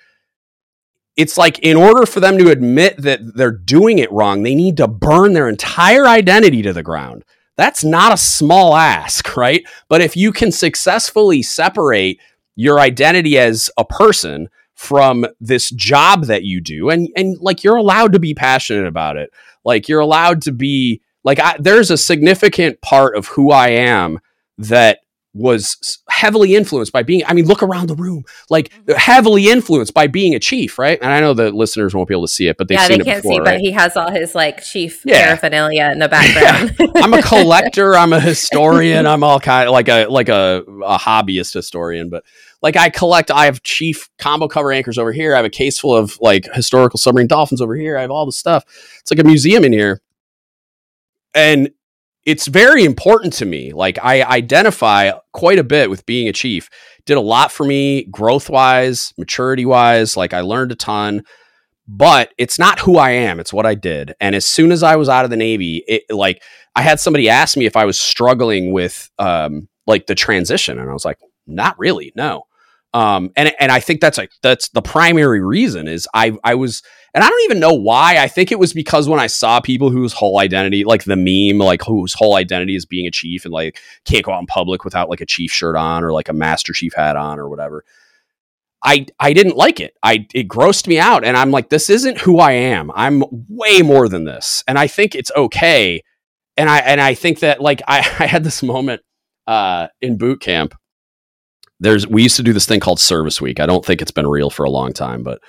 it's like in order for them to admit that they're doing it wrong they need to burn their entire identity to the ground. That's not a small ask [laughs] right? But if you can successfully separate your identity as a person from this job that you do and and like you're allowed to be passionate about it. Like you're allowed to be like I, there's a significant part of who I am that was heavily influenced by being i mean look around the room like mm-hmm. heavily influenced by being a chief right and i know the listeners won't be able to see it but they've yeah, seen they can't it before, see right? but he has all his like chief yeah. paraphernalia in the [laughs] background yeah. i'm a collector i'm a [laughs] historian i'm all kind of like a like a, a hobbyist historian but like i collect i have chief combo cover anchors over here i have a case full of like historical submarine dolphins over here i have all the stuff it's like a museum in here and it's very important to me. Like I identify quite a bit with being a chief. Did a lot for me growth wise, maturity wise. Like I learned a ton, but it's not who I am. It's what I did. And as soon as I was out of the Navy, it like I had somebody ask me if I was struggling with um, like the transition, and I was like, not really. No. Um, and and I think that's like that's the primary reason is I I was and I don't even know why. I think it was because when I saw people whose whole identity, like the meme, like whose whole identity is being a chief and like can't go out in public without like a chief shirt on or like a master chief hat on or whatever. I I didn't like it. I it grossed me out, and I'm like, this isn't who I am. I'm way more than this, and I think it's okay. And I and I think that like I, [laughs] I had this moment uh, in boot camp. There's we used to do this thing called service week. I don't think it's been real for a long time, but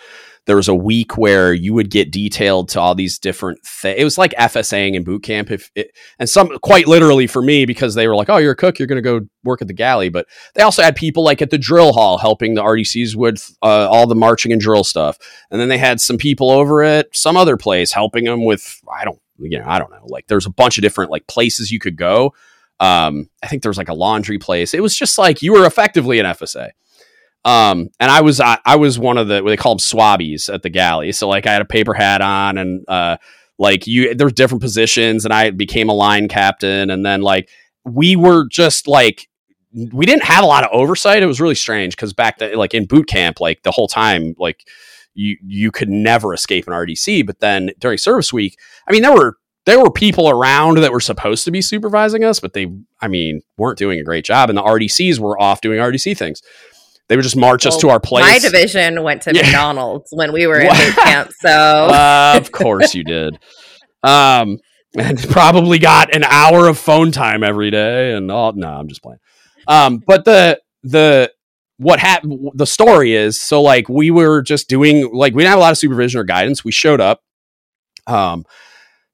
there was a week where you would get detailed to all these different things. It was like FSAing in boot camp, if it, and some quite literally for me because they were like, "Oh, you're a cook, you're going to go work at the galley." But they also had people like at the drill hall helping the RDCs with uh, all the marching and drill stuff, and then they had some people over at some other place helping them with I don't, you know, I don't know. Like there's a bunch of different like places you could go. Um, I think there was like a laundry place. It was just like you were effectively an FSA. Um, and I was I, I was one of the they call them swabbies at the galley. So like I had a paper hat on and uh like you there's different positions and I became a line captain and then like we were just like we didn't have a lot of oversight. It was really strange because back then like in boot camp, like the whole time, like you you could never escape an RDC. But then during service week, I mean there were there were people around that were supposed to be supervising us, but they I mean weren't doing a great job. And the RDCs were off doing RDC things. They would just march well, us to our place. My division went to yeah. McDonald's when we were in boot camp. So uh, [laughs] of course you did. Um, and probably got an hour of phone time every day. And all no, I'm just playing. Um, but the the what happened the story is so like we were just doing like we didn't have a lot of supervision or guidance. We showed up. Um,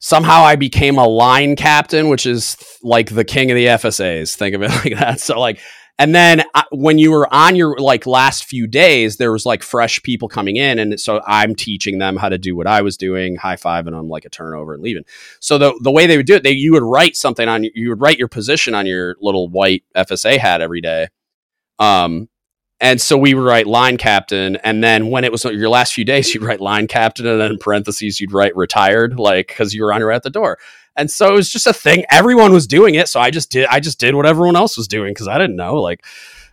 somehow I became a line captain, which is like the king of the FSAs. Think of it [laughs] like that. So like and then uh, when you were on your like last few days, there was like fresh people coming in, and so I'm teaching them how to do what I was doing, high fiving them like a turnover and leaving. So the the way they would do it, they you would write something on you would write your position on your little white FSA hat every day. Um, and so we would write line captain, and then when it was your last few days, [laughs] you'd write line captain, and then in parentheses you'd write retired, like because you were on your way at the door. And so it was just a thing. Everyone was doing it, so I just did. I just did what everyone else was doing because I didn't know. Like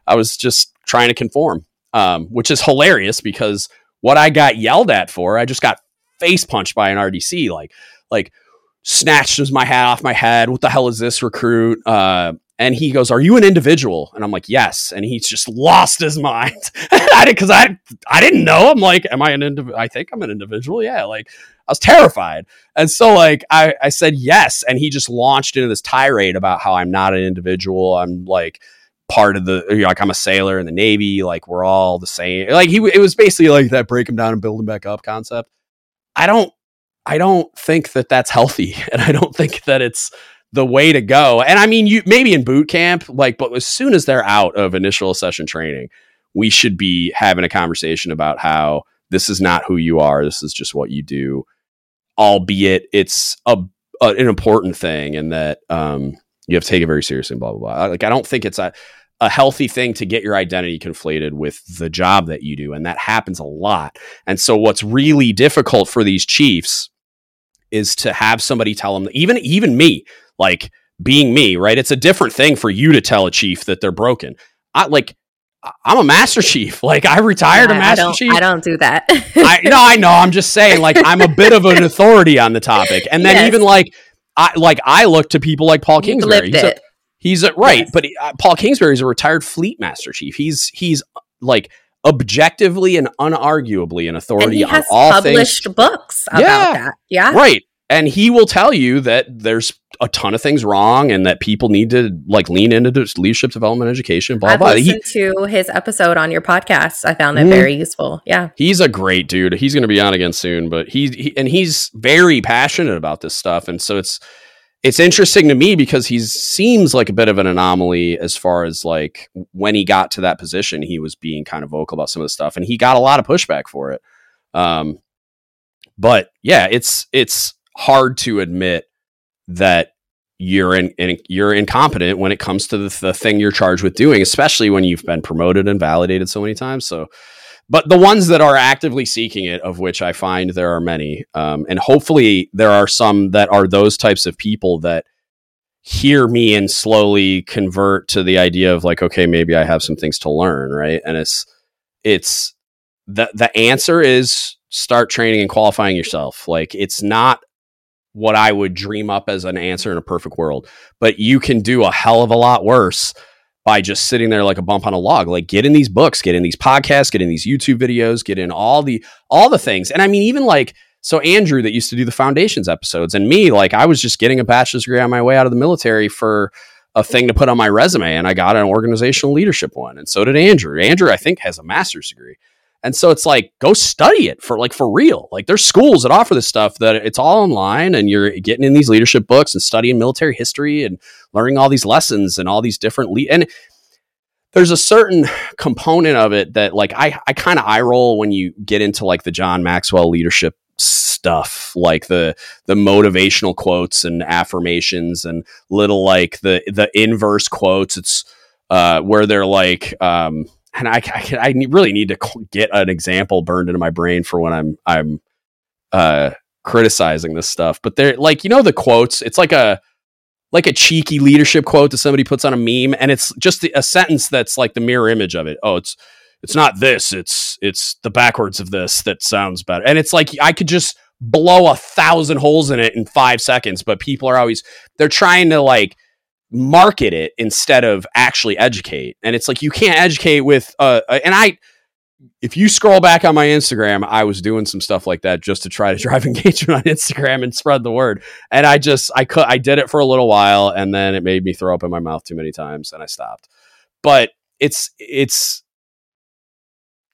I was just trying to conform, um, which is hilarious because what I got yelled at for, I just got face punched by an RDC. Like like snatched my hat off my head. What the hell is this recruit? Uh, and he goes, "Are you an individual?" And I'm like, "Yes." And he's just lost his mind [laughs] because I, I didn't know. I'm like, "Am I an individual?" I think I'm an individual. Yeah, like I was terrified, and so like I I said yes, and he just launched into this tirade about how I'm not an individual. I'm like part of the you know, like I'm a sailor in the Navy. Like we're all the same. Like he it was basically like that break him down and build him back up concept. I don't I don't think that that's healthy, [laughs] and I don't think that it's the way to go. And I mean, you maybe in boot camp, like, but as soon as they're out of initial session training, we should be having a conversation about how this is not who you are. This is just what you do, albeit it's a, a an important thing, and that um, you have to take it very seriously. Blah blah blah. Like, I don't think it's a a healthy thing to get your identity conflated with the job that you do, and that happens a lot. And so, what's really difficult for these chiefs is to have somebody tell them, even even me, like being me, right? It's a different thing for you to tell a chief that they're broken. I like I'm a master chief. [laughs] Like I retired yeah, a master I chief. I don't do that. I [laughs] no, I know. I'm just saying like I'm a bit of an [laughs] authority on the topic. And then yes. even like I like I look to people like Paul Kingsbury. He's a, he's a, right, yes. but uh, Paul Kingsbury is a retired fleet master chief. He's he's like objectively and unarguably an authority on all published things. books about yeah, that. Yeah. Right and he will tell you that there's a ton of things wrong and that people need to like lean into this leadership development education blah I've blah. Listened he, to his episode on your podcast. I found that mm, very useful. Yeah. He's a great dude. He's going to be on again soon but he's he, and he's very passionate about this stuff. And so it's it's interesting to me because he seems like a bit of an anomaly as far as like when he got to that position he was being kind of vocal about some of the stuff and he got a lot of pushback for it. Um but yeah it's it's hard to admit that you're in, in, you're incompetent when it comes to the, the thing you're charged with doing, especially when you've been promoted and validated so many times. So, but the ones that are actively seeking it, of which I find there are many, um, and hopefully there are some that are those types of people that hear me and slowly convert to the idea of like, okay, maybe I have some things to learn, right? And it's it's the the answer is start training and qualifying yourself. Like it's not what I would dream up as an answer in a perfect world, but you can do a hell of a lot worse by just sitting there like a bump on a log. Like get in these books, get in these podcasts, get in these YouTube videos, get in all the all the things. And I mean even like so Andrew that used to do the foundations episodes and me like I was just getting a bachelor's degree on my way out of the military for a thing to put on my resume and I got an organizational leadership one and so did Andrew. Andrew I think has a master's degree. And so it's like, go study it for like for real. Like there's schools that offer this stuff that it's all online and you're getting in these leadership books and studying military history and learning all these lessons and all these different le- and there's a certain component of it that like I, I kind of eye roll when you get into like the John Maxwell leadership stuff like the the motivational quotes and affirmations and little like the the inverse quotes it's uh where they're like um and I, I, I really need to get an example burned into my brain for when I'm I'm uh, criticizing this stuff. But they're like you know the quotes. It's like a like a cheeky leadership quote that somebody puts on a meme, and it's just a sentence that's like the mirror image of it. Oh, it's it's not this. It's it's the backwards of this that sounds better. And it's like I could just blow a thousand holes in it in five seconds, but people are always they're trying to like market it instead of actually educate. And it's like you can't educate with uh, uh and I if you scroll back on my Instagram, I was doing some stuff like that just to try to [laughs] drive engagement on Instagram and spread the word. And I just I could I did it for a little while and then it made me throw up in my mouth too many times and I stopped. But it's it's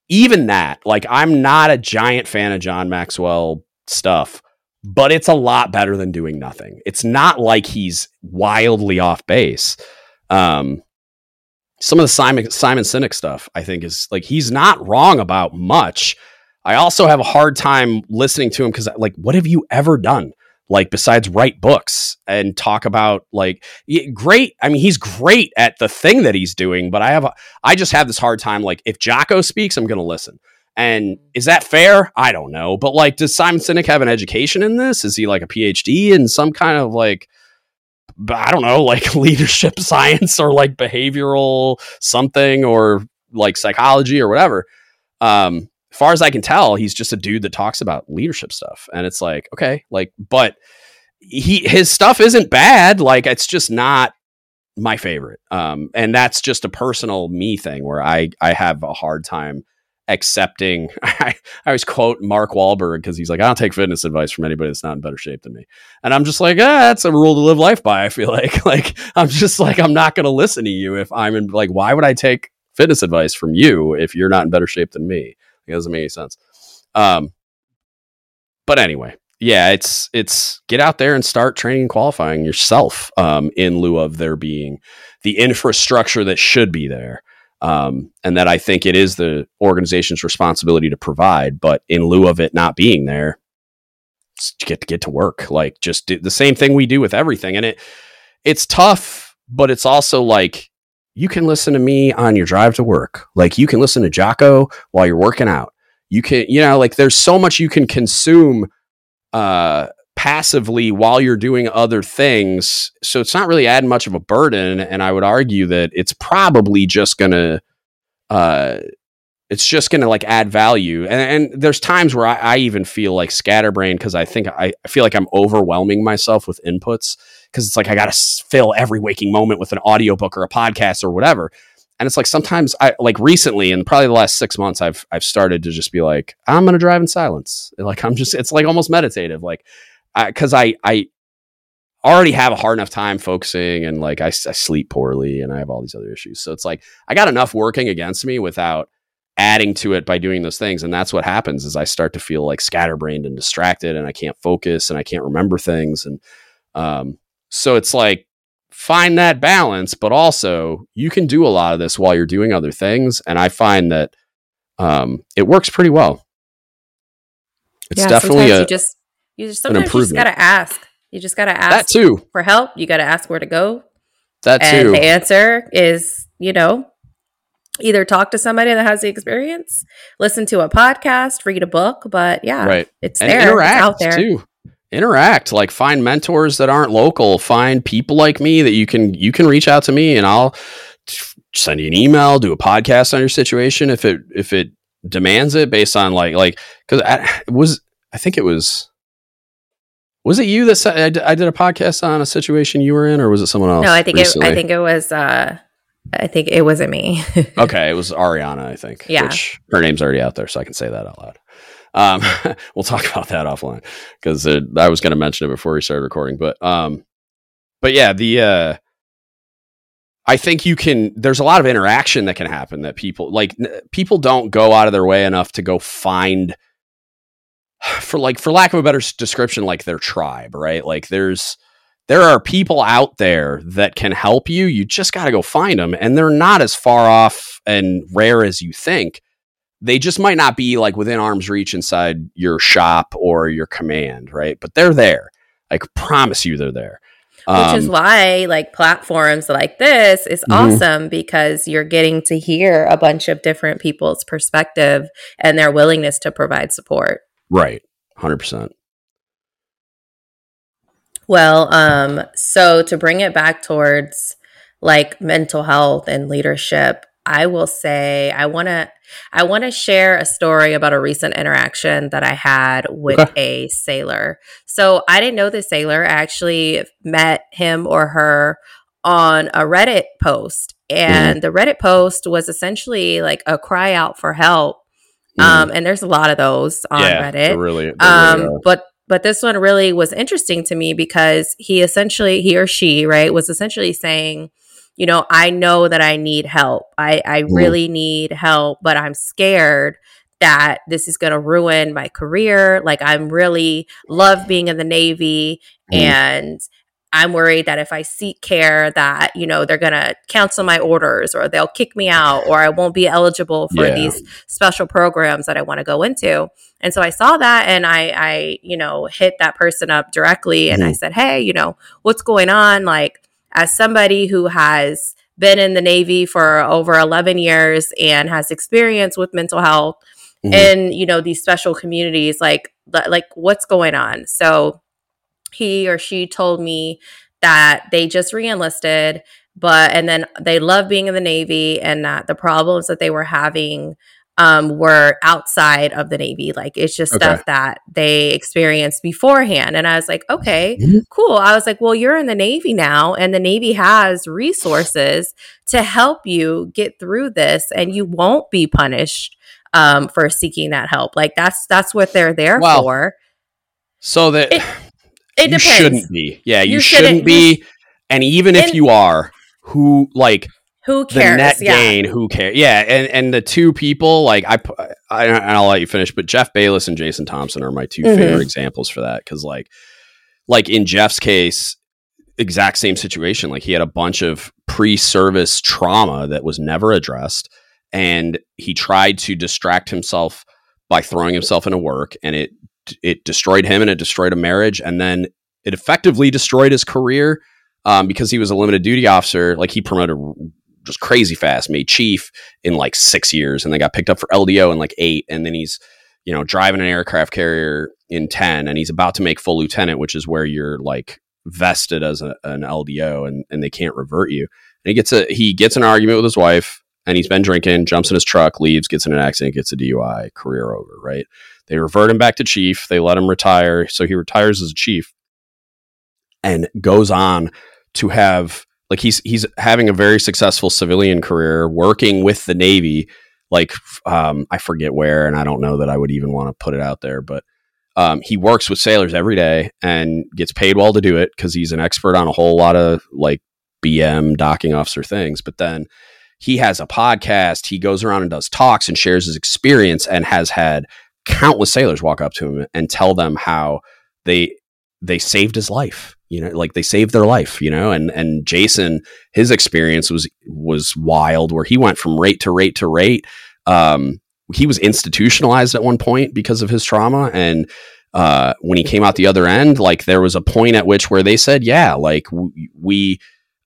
even that, like I'm not a giant fan of John Maxwell stuff but it's a lot better than doing nothing. It's not like he's wildly off base. Um, some of the Simon Simon Sinek stuff, I think, is like he's not wrong about much. I also have a hard time listening to him because, like, what have you ever done? Like, besides write books and talk about like great. I mean, he's great at the thing that he's doing, but I have a, I just have this hard time. Like, if Jocko speaks, I'm going to listen. And is that fair? I don't know. But like, does Simon Sinek have an education in this? Is he like a PhD in some kind of like, I don't know, [laughs] like leadership [laughs] science or like behavioral something or like psychology or whatever? Um, as far as I can tell, he's just a dude that talks about leadership stuff. And it's like, okay, like, but he his stuff isn't bad. Like, it's just not my favorite. Um, and that's just a personal me thing where I I have a hard time accepting. [laughs] I, I always quote Mark Wahlberg because he's like, I don't take fitness advice from anybody that's not in better shape than me. And I'm just like, ah, that's a rule to live life by. I feel [laughs] like, like I'm just like, I'm not going to listen to you if I'm in like, why would I take fitness advice from you if you're not in better shape than me? It doesn't make any sense. Um, but anyway, yeah, it's it's get out there and start training and qualifying yourself um, in lieu of there being the infrastructure that should be there um, and that I think it is the organization's responsibility to provide. But in lieu of it not being there, get to get to work. Like just do the same thing we do with everything, and it it's tough, but it's also like you can listen to me on your drive to work. Like you can listen to Jocko while you're working out. You can, you know, like there's so much you can consume uh, passively while you're doing other things. So it's not really adding much of a burden. And I would argue that it's probably just going to, uh, it's just going to like add value. And, and there's times where I, I even feel like scatterbrained because I think I, I feel like I'm overwhelming myself with inputs because it's like I got to fill every waking moment with an audiobook or a podcast or whatever. And it's like sometimes I like recently and probably the last six months I've I've started to just be like I'm gonna drive in silence. Like I'm just it's like almost meditative. Like because I, I, I already have a hard enough time focusing and like I, I, sleep poorly and I have all these other issues. So it's like I got enough working against me without adding to it by doing those things. And that's what happens is I start to feel like scatterbrained and distracted and I can't focus and I can't remember things. And um, so it's like find that balance, but also you can do a lot of this while you're doing other things. And I find that um, it works pretty well. It's yeah, definitely a, just you just sometimes you just gotta ask. You just gotta ask that too for help. You gotta ask where to go. That too. and too. The answer is, you know, either talk to somebody that has the experience, listen to a podcast, read a book. But yeah, right. It's and there. Interact it's out there too. Interact. Like find mentors that aren't local. Find people like me that you can you can reach out to me and I'll send you an email, do a podcast on your situation if it if it demands it based on like like because it was I think it was was it you that said I, did a podcast on a situation you were in or was it someone else? No, I think it, I think it was uh I think it wasn't me. [laughs] okay, it was Ariana, I think. Yeah. Which her name's already out there, so I can say that out loud. Um, [laughs] we'll talk about that offline because I was going to mention it before we started recording, but um, but yeah, the uh, I think you can. There's a lot of interaction that can happen that people like. N- people don't go out of their way enough to go find, [sighs] for like for lack of a better description, like their tribe, right? Like there's there are people out there that can help you. You just got to go find them, and they're not as far off and rare as you think. They just might not be like within arm's reach inside your shop or your command, right? But they're there. I promise you, they're there. Which is Um, why like platforms like this is Mhm. awesome because you're getting to hear a bunch of different people's perspective and their willingness to provide support. Right, hundred percent. Well, um, so to bring it back towards like mental health and leadership, I will say I want to I want to share a story about a recent interaction that I had with Okay. a sailor. So I didn't know the sailor. I actually met him or her on a Reddit post, and the Reddit post was essentially like a cry out for help. Um, and there's a lot of those on yeah, Reddit really, they really um are. but but this one really was interesting to me because he essentially he or she right was essentially saying you know i know that i need help i i Mm. really need help but i'm scared that this is going to ruin my career like i'm really love being in the navy Mm. and i'm worried that if i seek care that you know they're going to cancel my orders or they'll kick me out or i won't be eligible for Yeah. these special programs that i want to go into and so I saw that and I, I, you know, hit that person up directly and I Mhm. said, Hey, you know, what's going on? Like, as somebody who has been in the Navy for over 11 years and has experience with mental health Mhm. in, you know, these special communities, like, like what's going on? So he or she told me that they just re-enlisted but and then they love being in the navy and that the problems that they were having um, were outside of the navy. Like it's just Okay. stuff that they experienced beforehand. And i was like okay Mhm. cool. I was like well you're in the navy now and the navy has resources to help you get through this and you won't be punished um, for seeking that help. Like that's that's what they're there Well, for. So that It- it you depends shouldn't be. Yeah, you, You shouldn't, shouldn't- be. and even if and- you are, who like who the cares net yeah gain? Who cares? Yeah, and and the two people like I, I and I'll let you finish, but Jeff Bayless and Jason Thompson are my 2 Mhm. favorite examples for that because like like in Jeff's case, exact same situation. Like he had a bunch of pre-service trauma that was never addressed, and he tried to distract himself by throwing himself into work, and it it destroyed him and it destroyed a marriage, and then it effectively destroyed his career um, because he was a limited duty officer. Like he promoted just crazy fast, made chief in like six years, and then got picked up for LDO in like eight, and then he's you know driving an aircraft carrier in ten, and he's about to make full lieutenant, which is where you're like vested as a, an LDO, and and they can't revert you. And he gets a he gets an argument with his wife, and he's been drinking, jumps in his truck, leaves, gets in an accident, gets a DUI, career over. Right? They revert him back to chief. They let him retire, so he retires as a chief, and goes on to have like he's he's having a very successful civilian career working with the navy like um i forget where and i don't know that i would even want to put it out there but um, he works with sailors every day and gets paid well to do it because he's an expert on a whole lot of like bm docking officer things but then he has a podcast. He goes around and does talks and shares his experience and has had countless sailors walk up to him and tell them how they they saved his life you know like they saved their life you know and and jason his experience was was wild where he went from rate to rate to rate. Um he was institutionalized at one point because of his trauma and uh when he came out the other end like there was a point at which where they said yeah like w- we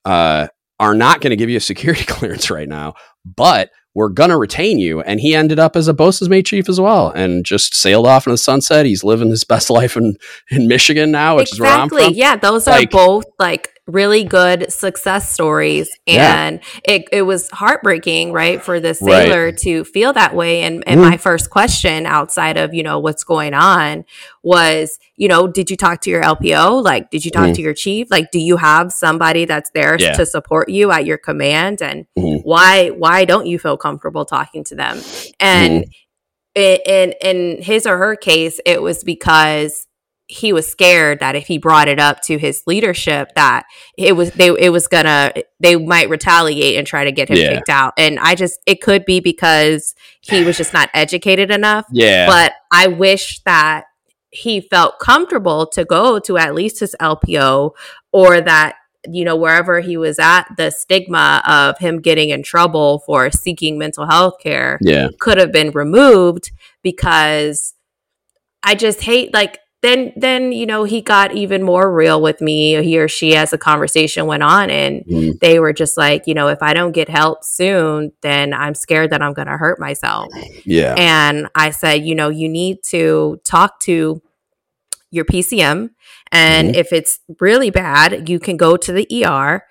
uh are not going to give you a security [laughs] clearance right now but we're gonna retain you. And he ended up as a boatswain's mate chief as well, and just sailed off in the sunset. He's living his best [laughs] life in in Michigan now, which is where I'm exactly from. yeah those are Like- both like really good success stories and yeah. it, it was heartbreaking right for the sailor right. to feel that way and, and mm. my first question outside of you know what's going on was you know did you talk to your lpo like did you talk mm. to your chief like do you have somebody that's there yeah. to support you at your command and mm. why why don't you feel comfortable talking to them and in in his or her case it was because he was scared that if he brought it up to his leadership that it was they it was gonna they might retaliate and try to get him yeah. kicked out and i just it could be because he was just not educated enough yeah but i wish that he felt comfortable to go to at least his lpo or that you know wherever he was at the stigma of him getting in trouble for seeking mental health care yeah. could have been removed because i just hate like then then you know he got even more real with me he or she as the conversation went on and mm. they were just like you know if i don't get help soon then i'm scared that i'm going to hurt myself yeah and i said you know you need to talk to your pcm and mm-hmm. if it's really bad you can go to the er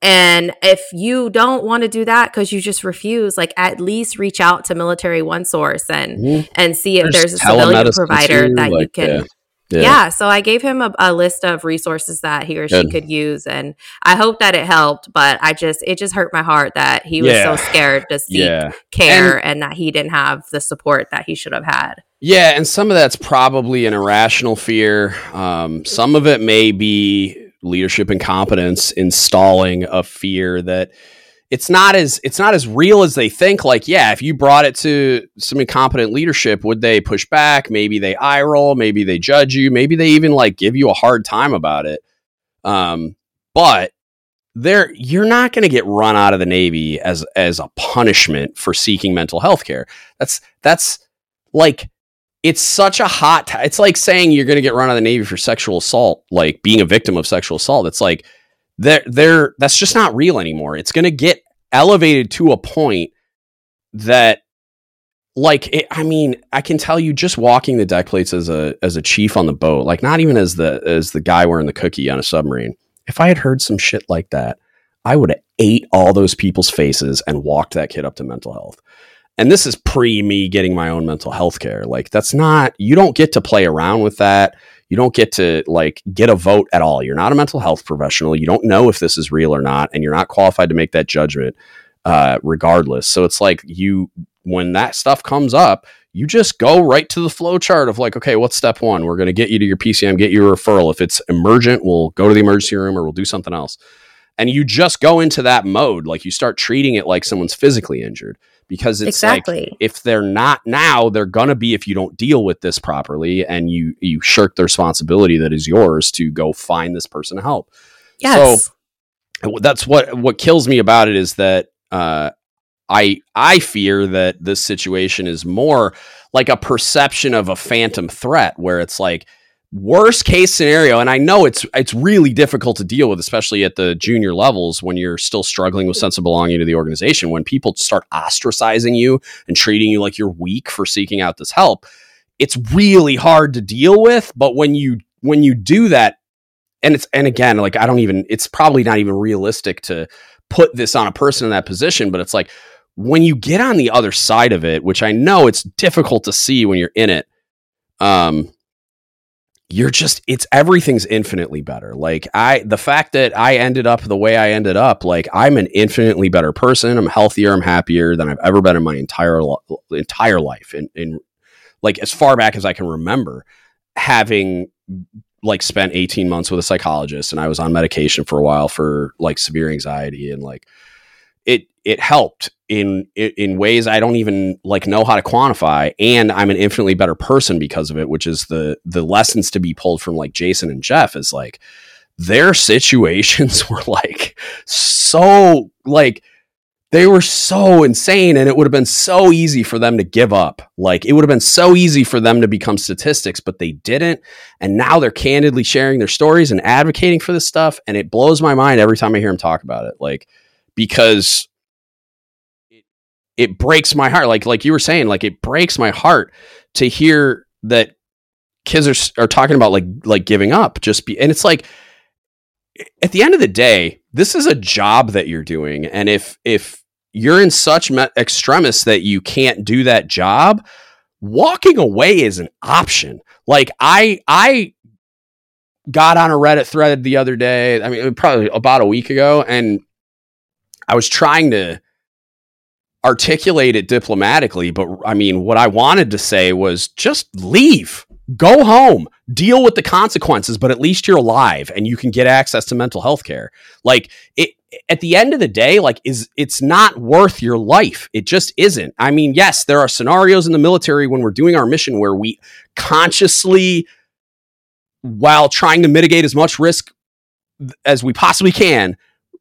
and if you don't want to do that because you just refuse, like at least reach out to Military One Source and mm-hmm. and see if there's, there's a civilian provider too, that like, you can. Yeah yeah. yeah. so I gave him a, a, list of resources that he or she Good. could use, and I hope that it helped. But I just it just hurt my heart that he was yeah. so scared to seek yeah. care and, and, that he didn't have the support that he should have had. Yeah, and some of that's probably an irrational fear. Um, some of it may be leadership incompetence installing a fear that it's not as it's not as real as they think. Like, yeah, if you brought it to some incompetent leadership, would they push back? Maybe they eye roll. Maybe they judge you. Maybe they even like give you a hard time about it. Um, but there, you're not going to get run out of the Navy as as a punishment for seeking mental health care. That's that's like it's such a hot. T- it's like saying you're going to get run out of the Navy for sexual assault, like being a victim of sexual assault. It's like they're, they're that's just not real anymore. It's going to get elevated to a point that like it, I mean, I can tell you just walking the deck plates as a as a chief on the boat, like not even as the as the guy wearing the cookie on a submarine. If I had heard some shit like that, I would have ate all those people's faces and walked that kid up to mental health. And this is pre me getting my own mental health care. Like that's not you don't get to play around with that you don't get to like get a vote at all. You're not a mental health professional. You don't know if this is real or not, and you're not qualified to make that judgment, uh, regardless. So it's like you when that stuff comes up, you just go right to the flow chart of like, okay, what's step one? We're going to get you to your PCM, get you a referral. If it's emergent, we'll go to the emergency room or we'll do something else. And you just go into that mode, like you start treating it like someone's physically injured because it's exactly. like if they're not now, they're gonna be if you don't deal with this properly and you you shirk the responsibility that is yours to go find this person to help. Yes. So that's what what kills me about it is that uh, I I fear that this situation is more like a perception of a phantom threat where it's like worst case scenario and i know it's it's really difficult to deal with especially at the junior levels when you're still struggling with sense of belonging to the organization when people start ostracizing you and treating you like you're weak for seeking out this help it's really hard to deal with but when you when you do that and it's and again like i don't even it's probably not even realistic to put this on a person in that position but it's like when you get on the other side of it which i know it's difficult to see when you're in it um you're just it's everything's infinitely better. Like i the fact that i ended up the way i ended up like i'm an infinitely better person. I'm healthier. I'm happier than i've ever been in my entire entire life and in like as far back as i can remember having like spent 18 months with a psychologist and i was on medication for a while for like severe anxiety and like it it helped in in ways I don't even like know how to quantify and I'm an infinitely better person because of it which is the the lessons to be pulled from like Jason and Jeff is like their situations [laughs] were like so like they were so insane and it would have been so easy for them to give up. Like it would have been so easy for them to become statistics but they didn't and now they're candidly sharing their stories and advocating for this stuff and it blows my mind every time I hear them talk about it. Like because it breaks my heart. Like like you were saying, like it breaks my heart to hear that kids are are talking about like like giving up. Just be and it's like at the end of the day, this is a job that you're doing, and if if you're in such me- extremis that you can't do that job, walking away is an option. Like I I got on a Reddit thread the other day. I mean, probably about a week ago, and I was trying to articulate it diplomatically, but I mean, what I wanted to say was just leave, go home, deal with the consequences, but at least you're alive and you can get access to mental health care. Like it at the end of the day, like is it's not worth your life. It just isn't. I mean, yes, there are scenarios in the military when we're doing our mission where we consciously while trying to mitigate as much risk as we possibly can,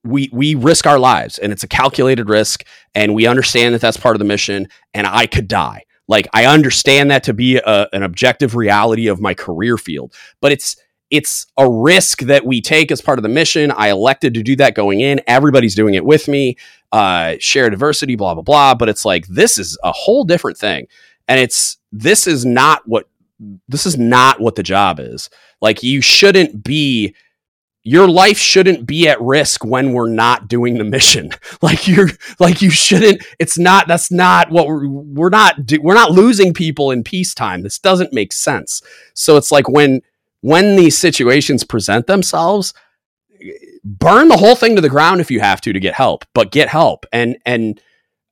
we we risk our lives and it's a calculated risk and we understand that that's part of the mission and I could die. Like I understand that to be a, an objective reality of my career field, but it's it's a risk that we take as part of the mission. I elected to do that going in. Everybody's doing it with me. Uh, share diversity, blah blah blah. But it's like this is a whole different thing, and it's this is not what this is not what the job is. Like you shouldn't be your life shouldn't be at risk when we're not doing the mission. [laughs] Like you're like you shouldn't it's not that's not what we're we're not we're not losing people in peacetime. This doesn't make sense. So it's like when when these situations present themselves, burn the whole thing to the ground if you have to to get help, but get help. And and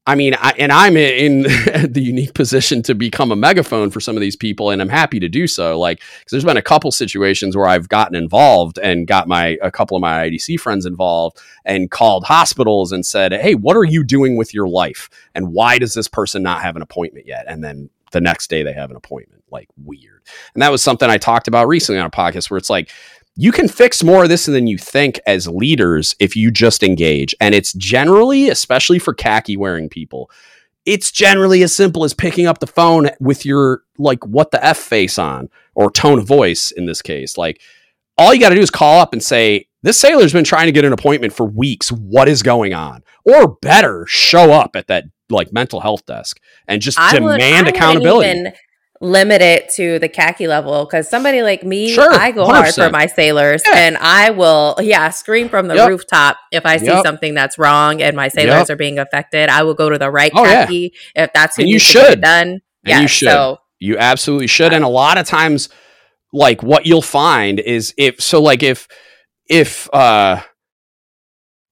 I mean, I, and I'm in [laughs] the unique position to become a megaphone for some of these people, and I'm happy to do so. Like, because there's been a couple situations where I've gotten involved and got my a couple of my IDC friends involved and called hospitals and said, "Hey, what are you doing with your life? And why does this person not have an appointment yet?" And then the next day they have an appointment. Like weird. And that was something I talked about recently on a podcast where it's like you can fix more of this than you think as leaders if you just engage. And it's generally, especially for khaki wearing people, it's generally as simple as picking up the phone with your like what the F face on or tone of voice in this case. Like all you got to do is call up and say, this sailor's been trying to get an appointment for weeks. What is going on? Or better, show up at that like mental health desk and just I demand would, accountability limit it to the khaki level because somebody like me, sure, I go 100%. hard for my sailors yeah. and I will, yeah, scream from the yep. rooftop if I see yep. something that's wrong and my sailors yep. are being affected. I will go to the right oh, khaki yeah. if that's who and you should done. Yeah, you should. So, you absolutely should. And a lot of times, like what you'll find is if so, like if if uh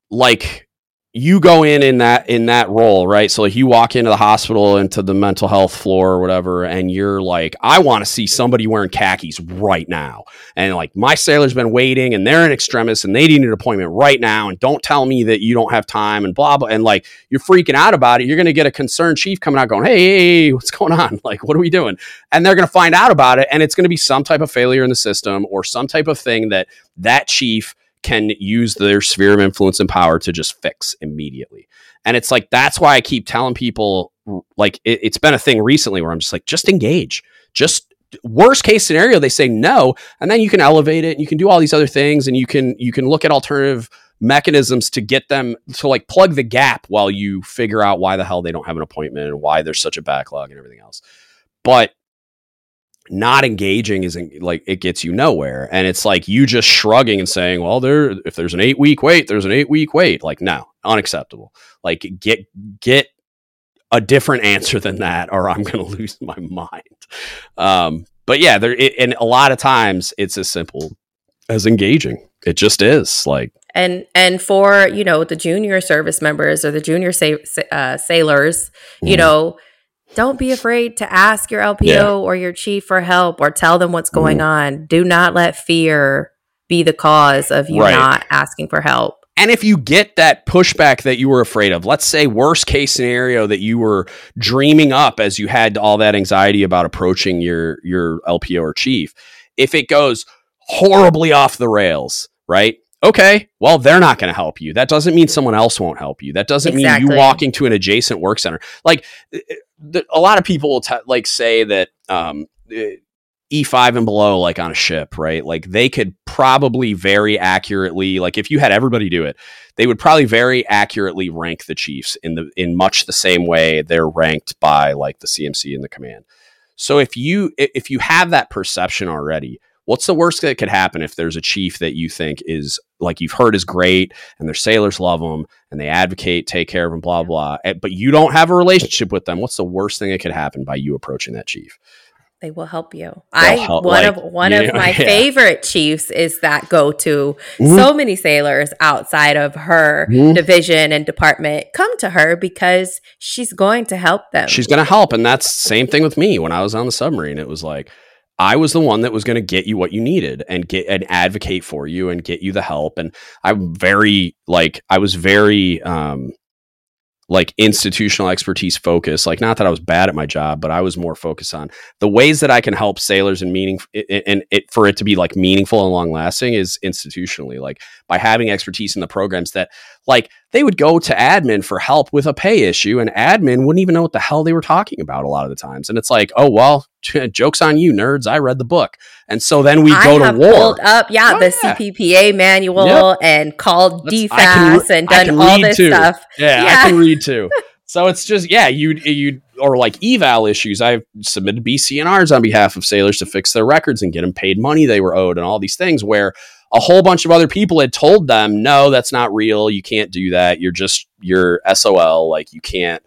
like you go in in that in that role right? So like you walk into the hospital into the mental health floor or whatever and you're like i want to see somebody wearing khakis right now. And like my sailor's been waiting and they're an extremist and they need an appointment right now and don't tell me that you don't have time and blah blah and like you're freaking out about it. You're going to get a concerned chief coming out going hey, hey, what's going on? [laughs] Like what are we doing? And they're going to find out about it and it's going to be some type of failure in the system or some type of thing that that chief can use their sphere of influence and power to just fix immediately. And it's like, that's why I keep telling people, like, it, it's been a thing recently where I'm just like, just engage. Just worst case scenario, they say no. And then you can elevate it and you can do all these other things and you can, you can look at alternative mechanisms to get them to like plug the gap while you figure out why the hell they don't have an appointment and why there's such a backlog and everything else. But not engaging isn't like it gets you nowhere. And it's like you just shrugging and saying well there if there's an eight week wait there's an eight week wait. Like no unacceptable. Like get get a different [laughs] answer than that or i'm gonna [laughs] lose my mind. Um but yeah there it, and a lot of times it's as simple as engaging. It just is like and and for you know the junior service members or the junior sa- uh, sailors you mm. know don't be afraid to ask your LPO yeah. or your chief for help or tell them what's going mm. on. Do not let fear be the cause of you right. not asking for help. And if you get that pushback that you were afraid of, let's say worst case scenario that you were dreaming up as you had all that anxiety about approaching your your LPO or chief, if it goes horribly off the rails, right? Okay, well, they're not going to help you. That doesn't mean someone else won't help you. That doesn't exactly. mean you walking to an adjacent work center. Like eh, eh, a lot of people will t- like say that um, eh, E5 and below, like on a ship, right? Like they could probably very accurately, like if you had everybody do it, they would probably very accurately rank the chiefs in the in much the same way they're ranked by like the CMC and the command. So if you if you have that perception already, what's the worst that could happen if there's a chief that you think is like you've heard is great and their sailors love them and they advocate, take care of them, blah, blah, eh, but you don't have a relationship with them. What's the worst thing that could happen by you approaching that chief? they will help you. They'll I help, one like, of one of know, [laughs] my yeah. favorite chiefs is that go to mm-hmm. so many sailors outside of her mm-hmm. division and department come to her because she's going to help them. She's going to help and that's same thing with me when I was on the submarine. It was like I was the one that was going to get you what you needed and get and advocate for you and get you the help and I'm very like I was very um like institutional expertise focused. like not that i was bad at my job but i was more focused on the ways that i can help sailors and meaning and it for it to be like meaningful and long lasting is institutionally like by having expertise in the programs that like they would go to admin for help with a pay issue and admin wouldn't even know what the hell they were talking about a lot of the times. And it's like oh well [laughs] jokes on you nerds. I read the book. And so then we I go to war. pulled up yeah oh, the yeah. CPPA manual yep. and called dfas and done all this too. stuff. Yeah, yeah. i can read too. [laughs] So it's just yeah you you or like eval issues. I've submitted bcnrs on behalf of sailors to fix their records and get them paid money they were owed and all these things where a whole bunch of other people had told them, no, that's not real. You can't do that. You're just, you're SOL. Like, you can't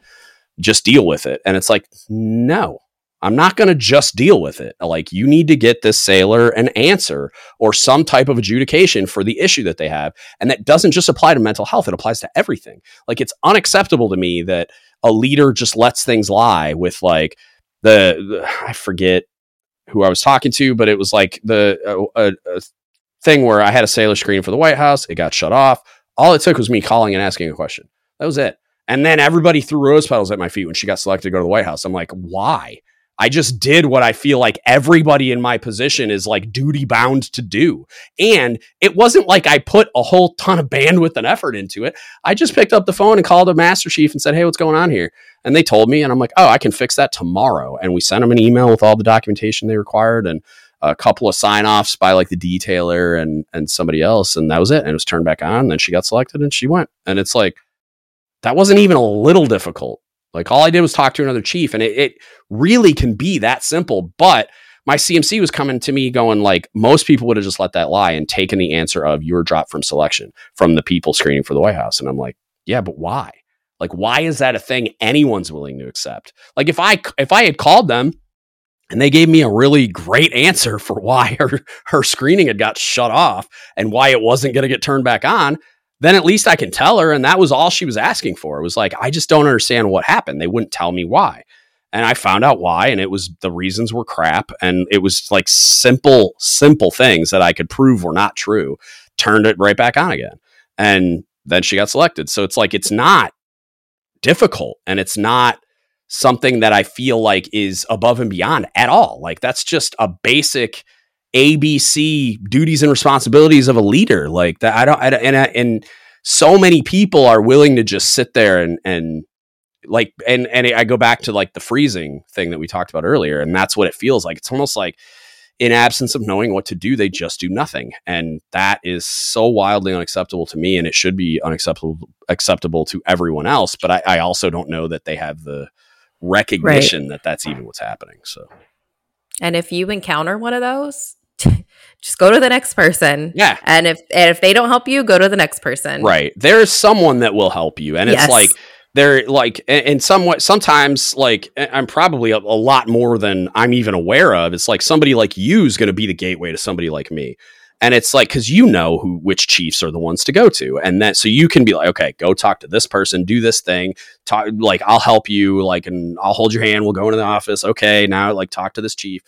just deal with it. And it's like, no, I'm not going to just deal with it. Like, you need to get this sailor an answer or some type of adjudication for the issue that they have. And that doesn't just apply to mental health, it applies to everything. Like, it's unacceptable to me that a leader just lets things lie with, like, the, the I forget who I was talking to, but it was like the uh, uh, thing where I had a sailor screen for the White House. It got shut off. All it took was me calling and asking a question. That was it. And then everybody threw rose petals at my feet when she got selected to go to the White House. I'm like, why? I just did what I feel like everybody in my position is like duty bound to do. And it wasn't like I put a whole ton of bandwidth and effort into it. I just picked up the phone and called a master chief and said, Hey, what's going on here? And they told me, and I'm like, Oh, I can fix that tomorrow. And we sent them an email with all the documentation they required. And a couple of sign offs by like the detailer and and somebody else, and that was it. And it was turned back on. And then she got selected and she went. And it's like that wasn't even a little difficult. Like all I did was talk to another chief, and it, it really can be that simple. But my CMC was coming to me going like most people would have just let that lie and taken the answer of you were dropped from selection from the people screening for the White House. And I'm like, yeah, but why? Like, why is that a thing anyone's willing to accept? Like, if I if I had called them and they gave me a really great answer for why [laughs] her, her screening had got shut off and why it wasn't going to get turned back on. Then at least I can tell her. And that was all she was asking for. It was like, I just don't understand what happened. They wouldn't tell me why. And I found out why. And it was the reasons were crap. And it was like simple, simple things that I could prove were not true. Turned it right back on again. And then she got selected. So it's like, it's not difficult and it's not something that I feel like is above and beyond at all. Like that's just a basic ABC duties and responsibilities of a leader. Like that, I don't, I don't and, and so many people are willing to just sit there and, and like, and, and I go back to like the freezing thing that we talked about earlier. And that's what it feels like. It's almost like, in absence of knowing what to do, they just do nothing. And that is so wildly unacceptable to me. And it should be unacceptable acceptable to everyone else. But I, I also don't know that they have the recognition right. that that's even what's happening. So, and if you encounter one of those, [laughs] just go to the next person. Yeah. And if and if they don't help you, go to the next person. Right. There's someone that will help you, and yes. it's like they're like and somewhat sometimes like i'm probably a, a, lot more than i'm even aware of it's like somebody like you is going to be the gateway to somebody like me and it's like because you know who which chiefs are the ones to go to. And that so you can be like okay go talk to this person do this thing talk like i'll help you like and i'll hold your hand we'll go into the office okay now like talk to this chief.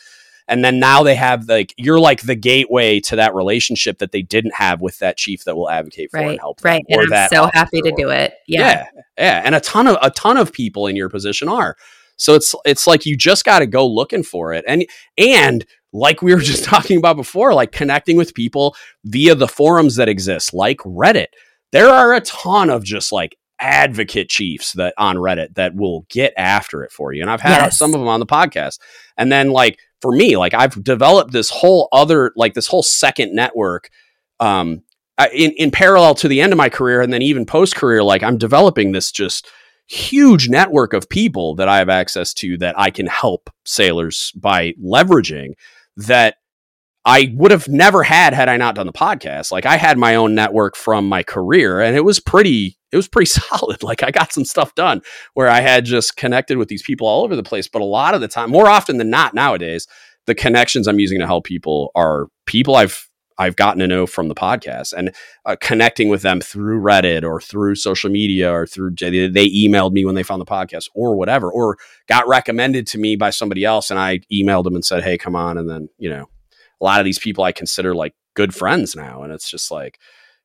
And then now they have like you're like the gateway to that relationship that they didn't have with that chief that will advocate for right, and help right them, and i'm so happy to or, do it yeah. yeah yeah and a ton of a ton of people in your position are. So it's it's like you just got to go looking for it and and like we were [laughs] just talking about before, like connecting with people via the forums that exist, like Reddit. There are a ton of just like advocate chiefs that on Reddit that will get after it for you. And I've had yes. some of them on the podcast. And then like for me, like I've developed this whole other like this whole second network um in in parallel to the end of my career and then even post career like I'm developing this just huge network of people that I have access to that I can help sailors by leveraging that I would have never had had I not done the podcast. Like I had my own network from my career and it was pretty it was pretty [laughs] solid. Like I got some stuff done where I had just connected with these people all over the place, but a lot of the time, more often than not nowadays, the connections I'm using to help people are people I've I've gotten to know from the podcast and uh, connecting with them through Reddit or through social media or through they emailed me when they found the podcast or whatever or got recommended to me by somebody else and I emailed them and said, "Hey, come on." And then, you know, a lot of these people I consider like good friends now. And it's just like,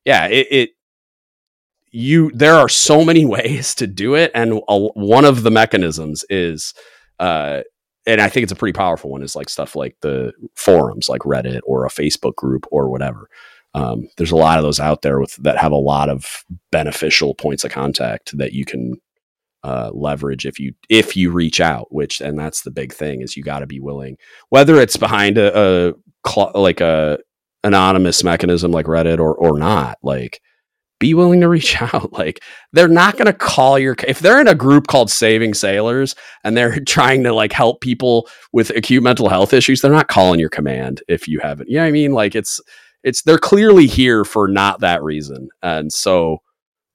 yeah, it, it you, there are so many [laughs] ways to do it. And a, one of the mechanisms is, uh, and I think it's a pretty powerful one is like stuff like the forums, like Reddit or a Facebook group or whatever. Um, there's a lot of those out there with that have a lot of beneficial points of contact that you can uh, leverage if you if you reach out. Which and that's the big thing is you got to be willing, whether it's behind a, a cl- like a anonymous mechanism like Reddit or or not, like be willing to reach [laughs] out. Like they're not going to call your if they're in a group called Saving Sailors and they're [laughs] trying to like help people with acute mental health issues, they're not calling your command if you haven't. You know I mean? Like it's it's they're clearly here for not that reason. And so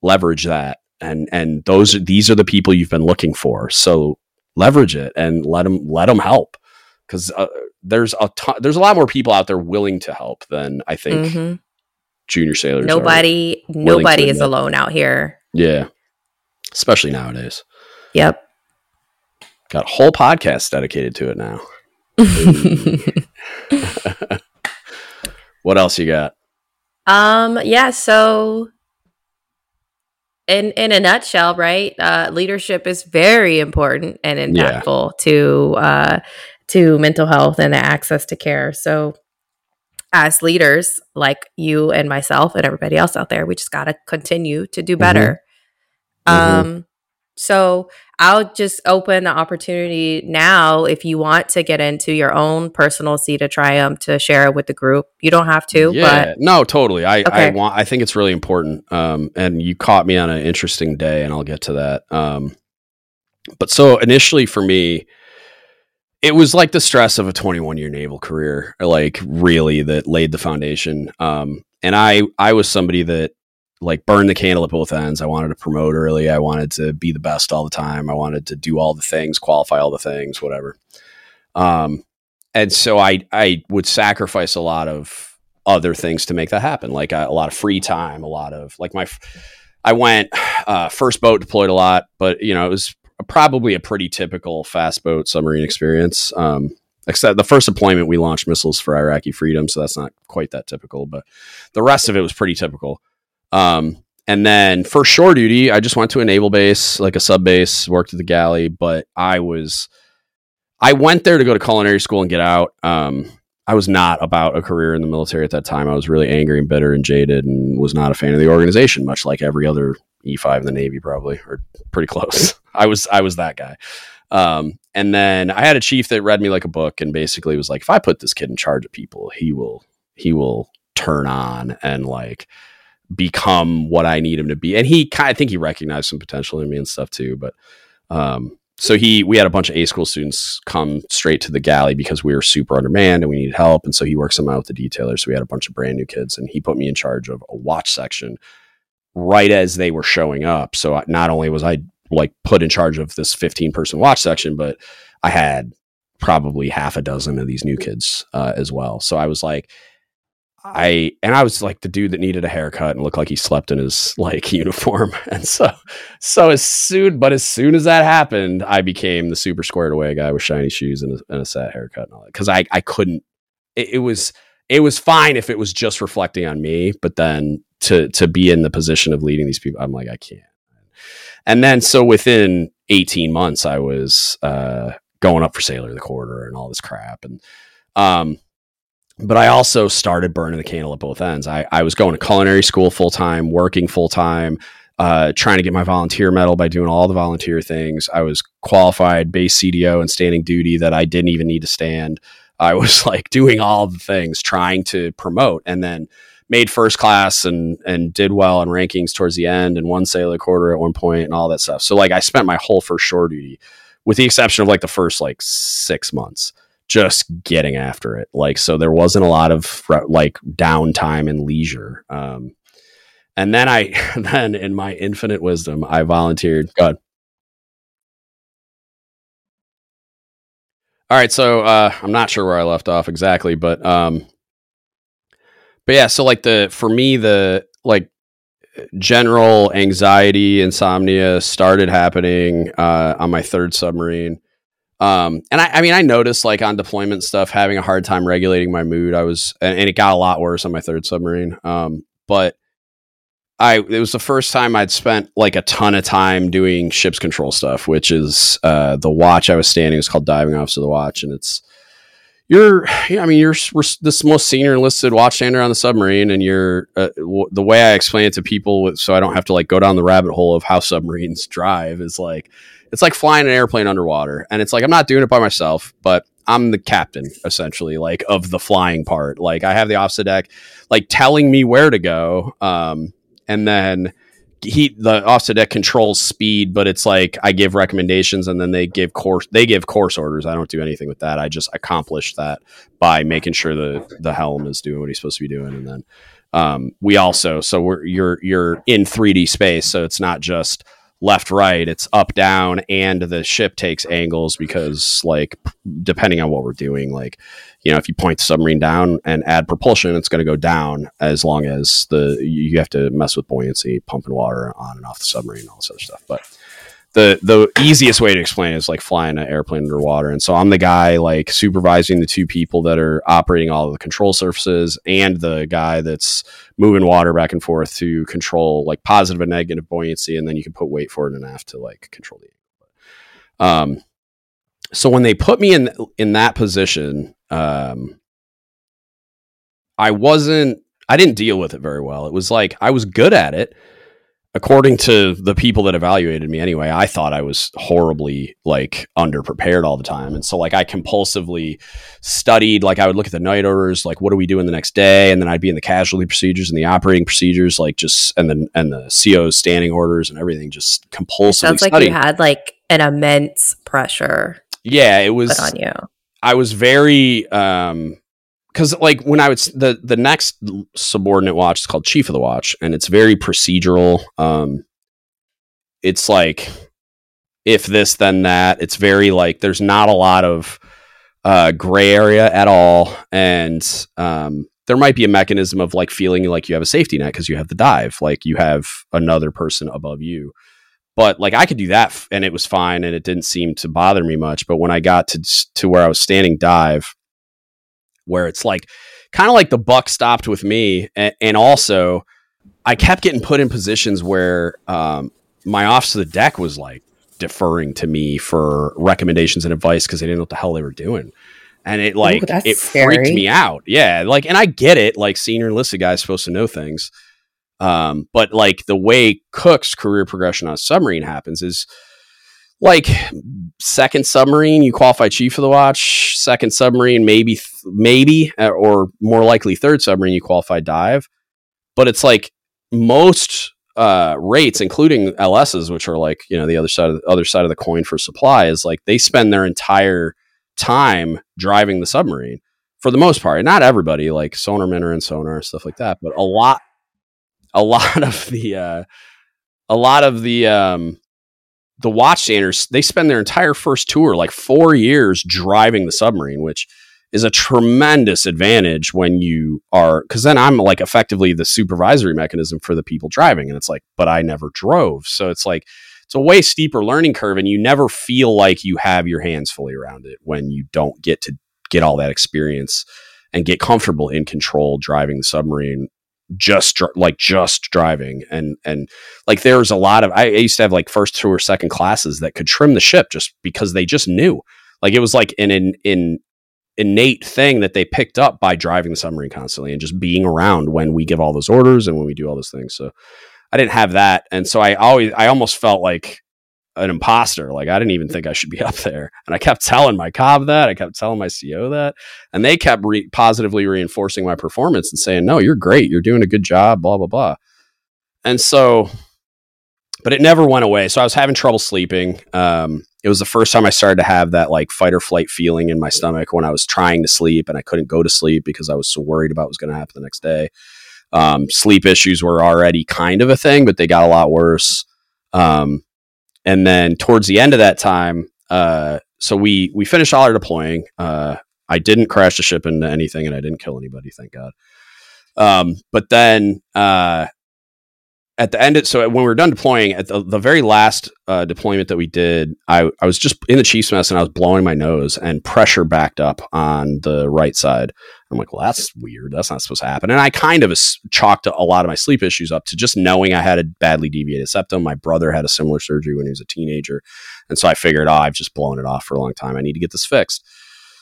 leverage that and and those these are the people you've been looking for. So leverage it and let them let them help because uh, there's a ton, there's a lot more people out there willing to help than I think mm-hmm. Junior sailors. Nobody nobody is alone out here. Yeah, especially nowadays. Yep. Got whole podcast dedicated to it now. [laughs] [laughs] what else you got? Um. Yeah. So in in a nutshell, right? Uh, leadership is very important and impactful yeah. to uh, to mental health and the access to care. So, as leaders like you and myself and everybody else out there, we just got to continue to do better. Mm-hmm. Um, so I'll just open the opportunity now if you want to get into your own personal seed of triumph to share it with the group. You don't have to. Yeah, but... no, totally. I, okay. I want. I think it's really important. Um, and you caught me on an interesting day, and I'll get to that. Um, but so initially for me, it was like the stress of a 21 year naval career like really that laid the foundation. Um, and i i was somebody that like burned the candle at both ends. I wanted to promote early. I wanted to be the best all the time. I wanted to do all the things qualify all the things whatever. Um, and so i i would sacrifice a lot of other things to make that happen like a, a lot of free time a lot of like my I went [sighs] uh, first boat deployed a lot, but you know it was probably a pretty typical fast boat submarine experience. Um, except the first deployment, we launched missiles for Iraqi freedom, so that's not quite that typical. But the rest of it was pretty typical. Um, and then for shore duty, I just went to a naval base, like a sub base, worked at the galley. But I was, I went there to go to culinary school and get out. Um, I was not about a career in the military at that time. I was really angry and bitter and jaded, and was not a fan of the organization, much like every other E5 in the Navy, probably, or pretty close. I was I was that guy. Um, and then I had a chief that read me like a book and basically was like, if I put this kid in charge of people, he will he will turn on and like become what I need him to be. And he kind of think he recognized some potential in me and stuff too. But um, so he we had a bunch of A school students come straight to the galley because we were super undermanned and we needed help. And so he works them out with the detailers. So we had a bunch of brand new kids and he put me in charge of a watch section right as they were showing up. So not only was I like put in charge of this 15 person watch section, but I had probably half a dozen of these new kids uh, as well. So I was like, I and I was like the dude that needed a haircut and looked like he slept in his like [laughs] uniform. And so so as soon but as soon as that happened, I became the super squared away guy with shiny shoes and a, and a set haircut and all that. Cause I I couldn't it, it was it was fine if it was just reflecting on me, but then to to be in the position of leading these people, I'm like, I can't. And then so within 18 months, I was uh, going up for Sailor the Quarter and all this crap. And um, but I also started burning the candle at both ends. I, I was going to culinary school full time, working full time, uh, trying to get my volunteer medal by doing all the volunteer things. I was qualified base CDO and standing duty that I didn't even need to stand. I was like doing all the things, trying to promote, and then made first class and and did well in rankings towards the end and won sailor quarter at one point and all that stuff. So like I spent my whole first shore duty, with the exception of like the first like six months, just getting after it. Like, so there wasn't a lot of like downtime and leisure. Um, and then I, [laughs] then in my infinite wisdom, I volunteered. God. All right, so uh, I'm not sure where I left off exactly, but um, but yeah, so like the for me the like general anxiety, insomnia started happening uh, on my third submarine. Um, and I, I, mean, I noticed like on deployment stuff, having a hard time regulating my mood. I was, and, and it got a lot worse on my third submarine. Um, but I, it was the first time I'd spent like a ton of time doing ship's control stuff, which is, uh, the watch I was standing is called diving officer of the watch. And it's, you're i mean you're this most senior enlisted watchstander on the submarine and you're uh, w- the way i explain it to people so i don't have to like go down the rabbit hole of how submarines drive is like it's like flying an airplane underwater and it's like i'm not doing it by myself but i'm the captain essentially like of the flying part. Like i have the opposite deck like telling me where to go um, and then he the offset deck controls speed, but it's like I give recommendations and then they give course they give course orders. I don't do anything with that. I just accomplish that by making sure the the helm is doing what he's supposed to be doing, and then um, we also so we're you're you're in 3D space, so it's not just left right it's up down and the ship takes angles because like depending on what we're doing like you know if you point the submarine down and add propulsion it's going to go down as long as the you have to mess with buoyancy pumping water on and off the submarine all this other stuff but the the easiest way to explain is like flying an airplane underwater. And so I'm the guy like supervising the two people that are operating all of the control surfaces and the guy that's moving water back and forth to control like positive and negative buoyancy, and then you can put weight forward and aft to like control the. Um, so when they put me in in that position, um, I wasn't. I didn't deal with it very well. It was like I was good at it according to the people that evaluated me anyway, I thought I was horribly like underprepared all the time. And so like I compulsively studied, like I would look at the night orders, like what are we doing the next day? And then I'd be in the casualty procedures and the operating procedures, like just and then and the CO's standing orders and everything just compulsively. Sounds like you had like an immense pressure. Yeah, it was on you. I was very um because like when I would the the next subordinate watch is called Chief of the Watch, and it's very procedural. Um, it's like if this then that. It's very like there's not a lot of uh, gray area at all, and um, there might be a mechanism of like feeling like you have a safety net because you have the dive, like you have another person above you. But like I could do that, f- and it was fine, and it didn't seem to bother me much. But when I got to to where I was standing dive where it's like kind of like the buck stopped with me, and, and, also I kept getting put in positions where um, my officer of the deck was like deferring to me for recommendations and advice because they didn't know what the hell they were doing. And it like Ooh, it scary. freaked me out. Yeah, like and I get it. Like senior enlisted guys supposed to know things, um, but like the way Cook's career progression on a submarine happens is like second submarine, you qualify chief of the watch. Second submarine, maybe, maybe, uh, or more likely third submarine, you qualify dive. But it's like most uh, rates, including LSs, which are like you know the other side of the other side of the coin for supply, is like they spend their entire time driving the submarine for the most part. Not everybody, like sonarmen are in sonar stuff like that, but a lot, a lot [laughs] of the, uh, a lot of the um, the watchstanders they spend their entire first tour like four years driving the submarine which is a tremendous advantage when you are because then i'm like effectively the supervisory mechanism for the people driving and it's like but i never drove. So it's like it's a way steeper learning curve and you never feel like you have your hands fully around it when you don't get to get all that experience and get comfortable in control driving the submarine just like just driving and and like there's a lot of I used to have like first two or second classes that could trim the ship just because they just knew. Like it was like an in in innate thing that they picked up by driving the submarine constantly and just being around when we give all those orders and when we do all those things. So I didn't have that. And so I always I almost felt like an imposter. Like I didn't even think I should be [laughs] up there. And I kept telling my cob that. I kept telling my CO that. And they kept re- positively reinforcing my performance and saying, no, you're great. You're doing a good job, blah, blah, blah. And so but it never went away. So I was having trouble sleeping. Um, it was the first time I started to have that like fight or flight feeling in my stomach when I was trying to sleep and I couldn't go to sleep because I was so worried about what was going to happen the next day. Um, sleep issues were already kind of a thing, but they got a lot worse. Um, and then towards the end of that time, uh, so we we finished all our deploying. Uh, I didn't crash the ship into anything, and I didn't kill anybody, thank God. Um, but then uh, at the end, of, so when we were done deploying, at the, the very last uh, deployment that we did, I, I was just in the Chiefs mess and I was blowing my nose and pressure backed up on the right side. I'm like, well, that's weird. That's not supposed to happen. And I kind of chalked a lot of my sleep issues up to just knowing I had a badly deviated septum. My brother had a similar surgery when he was a teenager. And so I figured, oh, I've just blown it off for a long time. I need to get this fixed.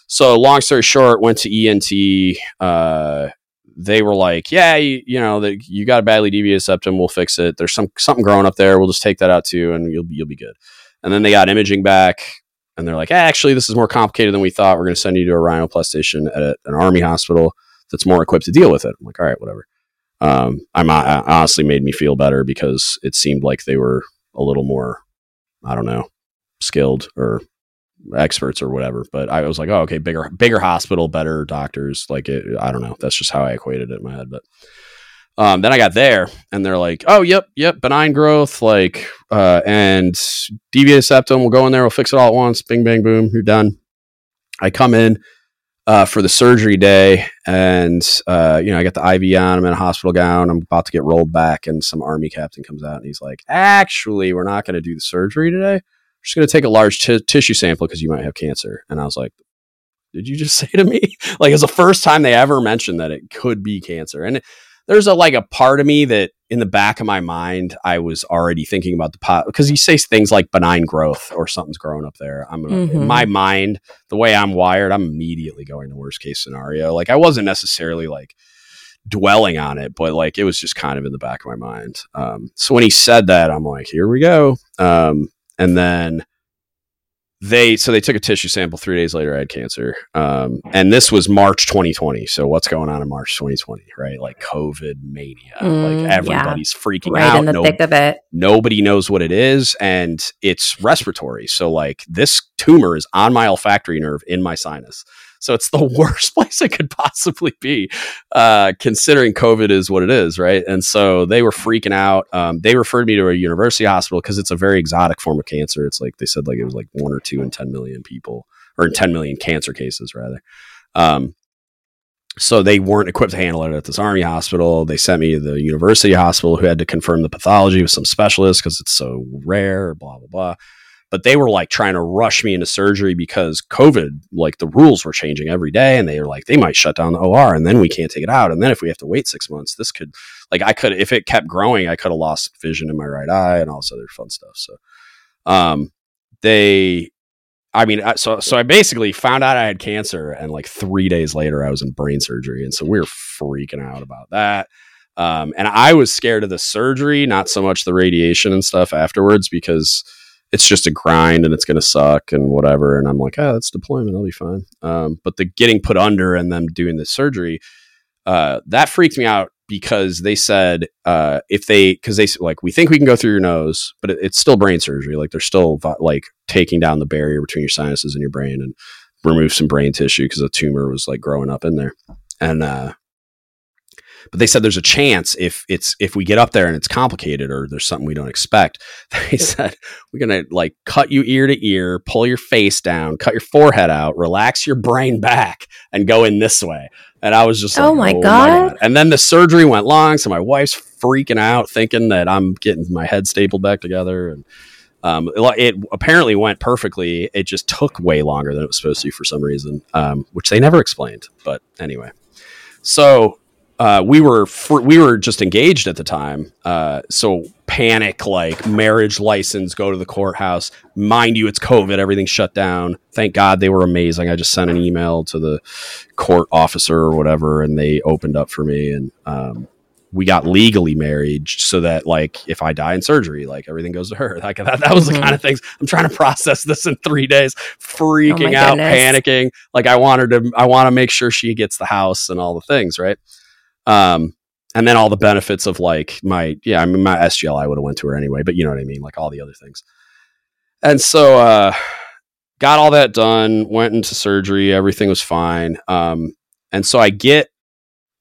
So long story short, went to ENT, uh, they were like, yeah, you, you know, that you got a badly deviated septum, we'll fix it. There's some something growing up there. We'll just take that out too, and you'll you'll be good. And then they got imaging back, and they're like, actually, this is more complicated than we thought. We're going to send you to a rhinoplastation at a, an army hospital that's more equipped to deal with it. I'm like, all right, whatever. Um, I'm I, honestly made me feel better because it seemed like they were a little more, I don't know, skilled or experts or whatever. But I was like, oh, okay, bigger, bigger hospital, better doctors. Like, it, I don't know. That's just how I equated it in my head. But um, then I got there, and they're like, oh, yep, yep, benign growth, like, uh, and deviated septum. We'll go in there. We'll fix it all at once. Bing, bang, boom. You're done. I come in. Uh, for the surgery day, and uh, you know, I got the IV on. I'm in a hospital gown. I'm about to get rolled back, and some army captain comes out and he's like, "Actually, we're not going to do the surgery today We're just going to take a large t- tissue sample because you might have cancer. And I was like, did you just [laughs] say to me? like, it's the first time they ever mentioned that it could be cancer. And there's a like a part of me that in the back of my mind, I was already thinking about the pot because you say things like benign growth or something's growing up there. I'm gonna, mm-hmm. in my mind, the way I'm wired, I'm immediately going to worst case scenario. Like I wasn't necessarily like dwelling on it, but like it was just kind of in the back of my mind. Um, so when he said that, I'm like, here we go. Um, and then they so they took a tissue sample three days later i had cancer. Um, and this was march 2020 so what's going on in march 2020 right? Like covid mania mm, like everybody's yeah. freaking right out. in the no, thick of it. nobody knows what it is and it's respiratory. So like this tumor is on my olfactory nerve in my sinus so it's the [laughs] worst place it could possibly be, uh, considering COVID is what it is, right? And so they were freaking out. Um, they referred me to a university hospital because it's a very exotic form of cancer. It's like they said, like it was like one or two in 10 million people, or in 10 million cancer cases, rather. Um, so they weren't equipped to handle it at this army hospital. They sent me to the university hospital who had to confirm the pathology with some specialists because it's so rare, blah, blah, blah but they were like trying to rush me into surgery because COVID, like the rules were changing every day. And they were like, they might shut down the OR and then we can't take it out. And then if we have to wait six months, this could, like, I could, if it kept growing, I could have lost vision in my right eye and all this other fun stuff. So, um, they, I mean, so so I basically found out I had cancer, and like three days later, I was in brain surgery, and so we were freaking out about that. Um, and I was scared of the surgery, not so much the radiation and stuff afterwards, because it's just a grind and it's going to suck and whatever. And I'm like, oh, that's deployment. I'll be fine. Um, but the getting put under and them doing the surgery, uh, that freaked me out because they said uh, if they because they like we think we can go through your nose, but it, it's still brain surgery. Like they're still like taking down the barrier between your sinuses and your brain and remove some brain tissue because a tumor was like growing up in there. And uh, but they said there's a chance if it's if we get up there and it's complicated or there's something we don't expect. [laughs] They said we're gonna like cut you ear to ear, pull your face down, cut your forehead out, relax your brain back, and go in this way. And I was just oh, like, my, oh god. my god! And then the surgery went long, so my wife's freaking out, thinking that I'm getting my head stapled back together and. Um, it, it, apparently went perfectly. It just took way longer than it was supposed to for some reason, um, which they never explained. But anyway, so uh, we were fr- we were just engaged at the time, uh, so panic like marriage license, go to the courthouse. Mind you, it's COVID, everything's shut down. Thank God they were amazing. I just sent an email to the court officer or whatever, and they opened up for me, and um, we got legally married so that like if I die in surgery, like everything goes to her. [laughs] Like that, that was mm-hmm. the kind of things I'm trying to process this in three days, freaking oh out, panicking. Like I wanted to, I want to make sure she gets the house and all the things, right? Um, and then all the benefits of like my yeah, I mean my SGLI would have went to her anyway, but you know what I mean, like all the other things. And so uh got all that done, went into surgery, everything was fine. Um and so I get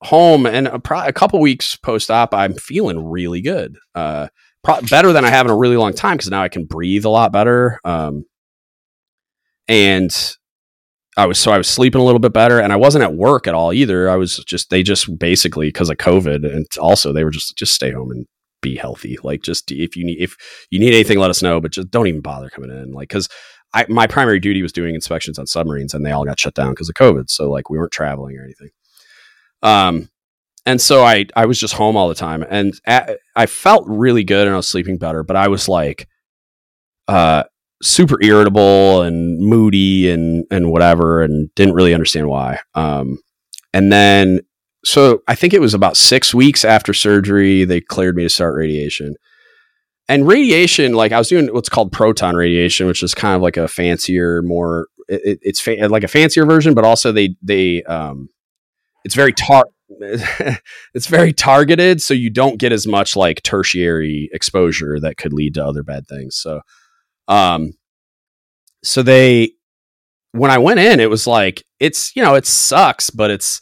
home and a, pro- a couple weeks post op I'm feeling really good. Uh pro- better than I have in a really long time cuz now I can breathe a lot better. Um and I was so I was sleeping a little bit better, and I wasn't at work at all either. I was just they just basically because of COVID, and also they were just just stay home and be healthy. Like just if you need if you need anything, let us know, but just don't even bother coming in. Like because I my primary duty was doing inspections on submarines, and they all got shut down because of COVID. So like we weren't traveling or anything. Um, and so I I was just home all the time, and at, I felt really good, and I was sleeping better, but I was like, uh super irritable and moody and and whatever and didn't really understand why. Um and then so i think it was about six weeks after surgery they cleared me to start radiation. And radiation like i was doing what's called proton radiation which is kind of like a fancier more it, it's fa- like a fancier version but also they they um it's very tar [laughs] it's very targeted so you don't get as much like tertiary exposure that could lead to other bad things. So um, so they, when I went in, it was like, it's, you know, it sucks, but it's,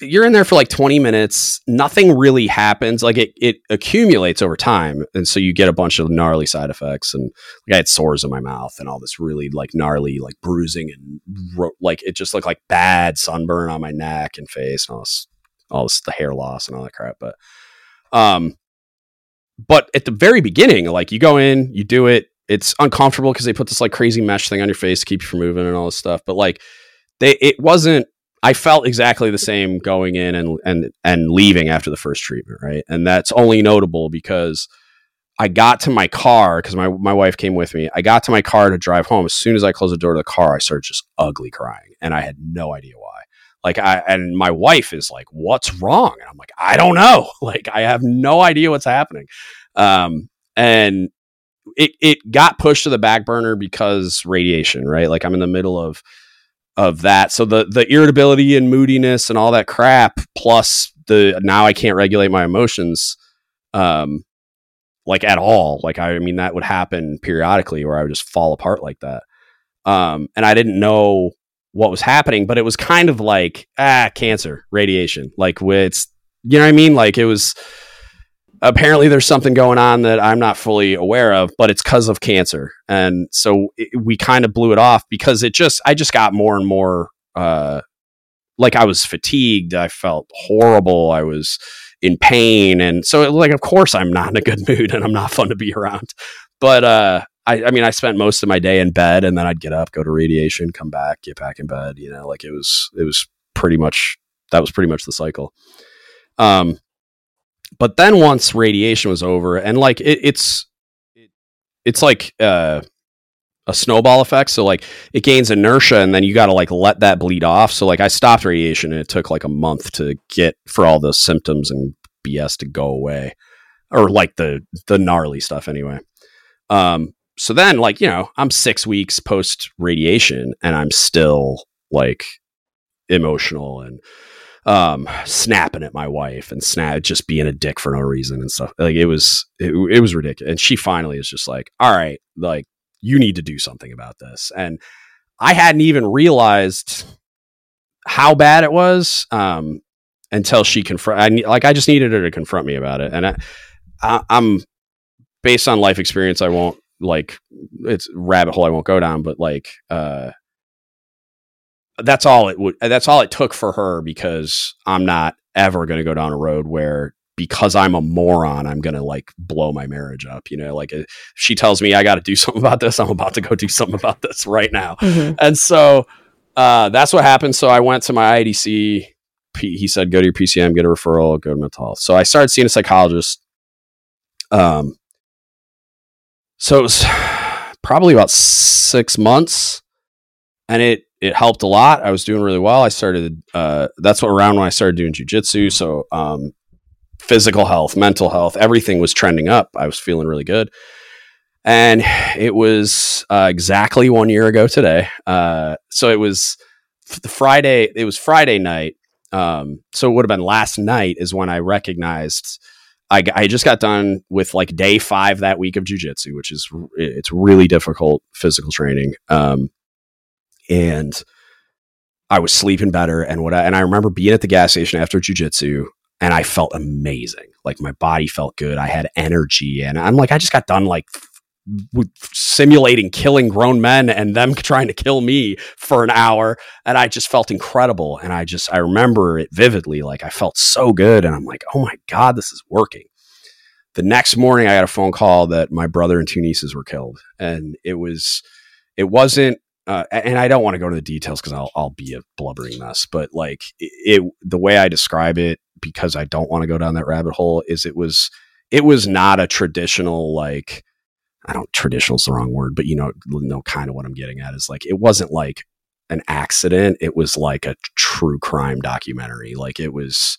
you're in there for like 20 minutes. Nothing really happens. Like it, it accumulates over time. And so you get a bunch of gnarly side effects. And like I had sores in my mouth and all this really like gnarly, like bruising and ro- like it just looked like bad sunburn on my neck and face and all this, all this, the hair loss and all that crap. But, um, but at the very beginning, like you go in, you do it, it's uncomfortable because they put this like crazy mesh thing on your face to keep you from moving and all this stuff. But like they, it wasn't. I felt exactly the same going in and and and leaving after the first treatment, right? And that's only notable because I got to my car because my my wife came with me. I got to my car to drive home. As soon as I closed the door to the car, I started just ugly crying, and I had no idea why. Like I and my wife is like, "What's wrong?" And I'm like, "I don't know. [laughs] Like I have no idea what's happening." Um, and it it got pushed to the back burner because radiation, right? Like I'm in the middle of of that. So the the irritability and moodiness and all that crap plus the now I can't regulate my emotions um like at all. Like I, I mean that would happen periodically where I would just fall apart like that. Um and I didn't know what was happening, but it was kind of like ah cancer, radiation. Like it's you know what I mean? Like it was apparently there's something going on that I'm not fully aware of, but it's because of cancer. And so it, we kind of blew it off because it just, I just got more and more, uh, like I was fatigued. I felt horrible. I was in pain. And so, it, like, of course, I'm not in a good [laughs] mood and I'm not fun to be around. But, uh, I, I mean, I spent most of my day in bed and then I'd get up, go to radiation, come back, get back in bed. You know, like it was, it was pretty much, that was pretty much the cycle. Um, but then once radiation was over, and like it, it's it's like uh, a snowball effect. So like it gains inertia, and then you got to like let that bleed off. So like I stopped radiation, and it took like a month to get for all the symptoms and BS to go away, or like the the gnarly stuff anyway. Um, so then like you know I'm six weeks post radiation, and I'm still like emotional and um, snapping at my wife and snap just being a dick for no reason and stuff. Like it was, it, it was ridiculous. And she finally is just like, all right, like you need to do something about this. And I hadn't even realized how bad it was um, until she confront. I like I just needed her to confront me about it, and I, I, I'm based on life experience. I won't like it's rabbit hole I won't go down, but like uh, that's all it would that's all it took for her because I'm not ever going to go down a road where because I'm a moron I'm going to like blow my marriage up, you know, like if she tells me I got to do [laughs] something about this, I'm about to go do something about this right now. Mm-hmm. And so uh, that's what happened. So I went to my IDC. He said, go to your PCM, get a referral, go to mental health. So I started seeing a psychologist. Um, so it was [sighs] probably about six months and it it helped a lot. I was doing really well. I started uh, that's what around when I started doing jujitsu. So um, physical health, mental health, everything was trending up. I was feeling really good. And it was uh, exactly one year ago today. Uh, so it was the Friday. It was Friday night. Um, so it would have been last night is when I recognized I, I just got done with like day five that week of jujitsu, which is it's really difficult physical training. Um, and I was sleeping better and what I, and I remember being at the gas station after jujitsu and I felt amazing. Like my body felt good. I had energy and I'm like, I just got done like simulating killing grown men and them [laughs] trying to kill me for an hour and i just felt incredible and i just i remember it vividly like i felt so good and i'm like oh my god this is working the next morning i got a phone call that my brother and two nieces were killed and it was it wasn't uh, and I don't want to go to the details because I'll, I'll be a blubbering mess, but like it, it, the way I describe it, because I don't want to go down that rabbit hole, is it was, it was not a traditional like, I don't traditional is the wrong word, but you know, know kind of what I'm getting at is like it wasn't like an accident. It was like a true crime documentary. Like it was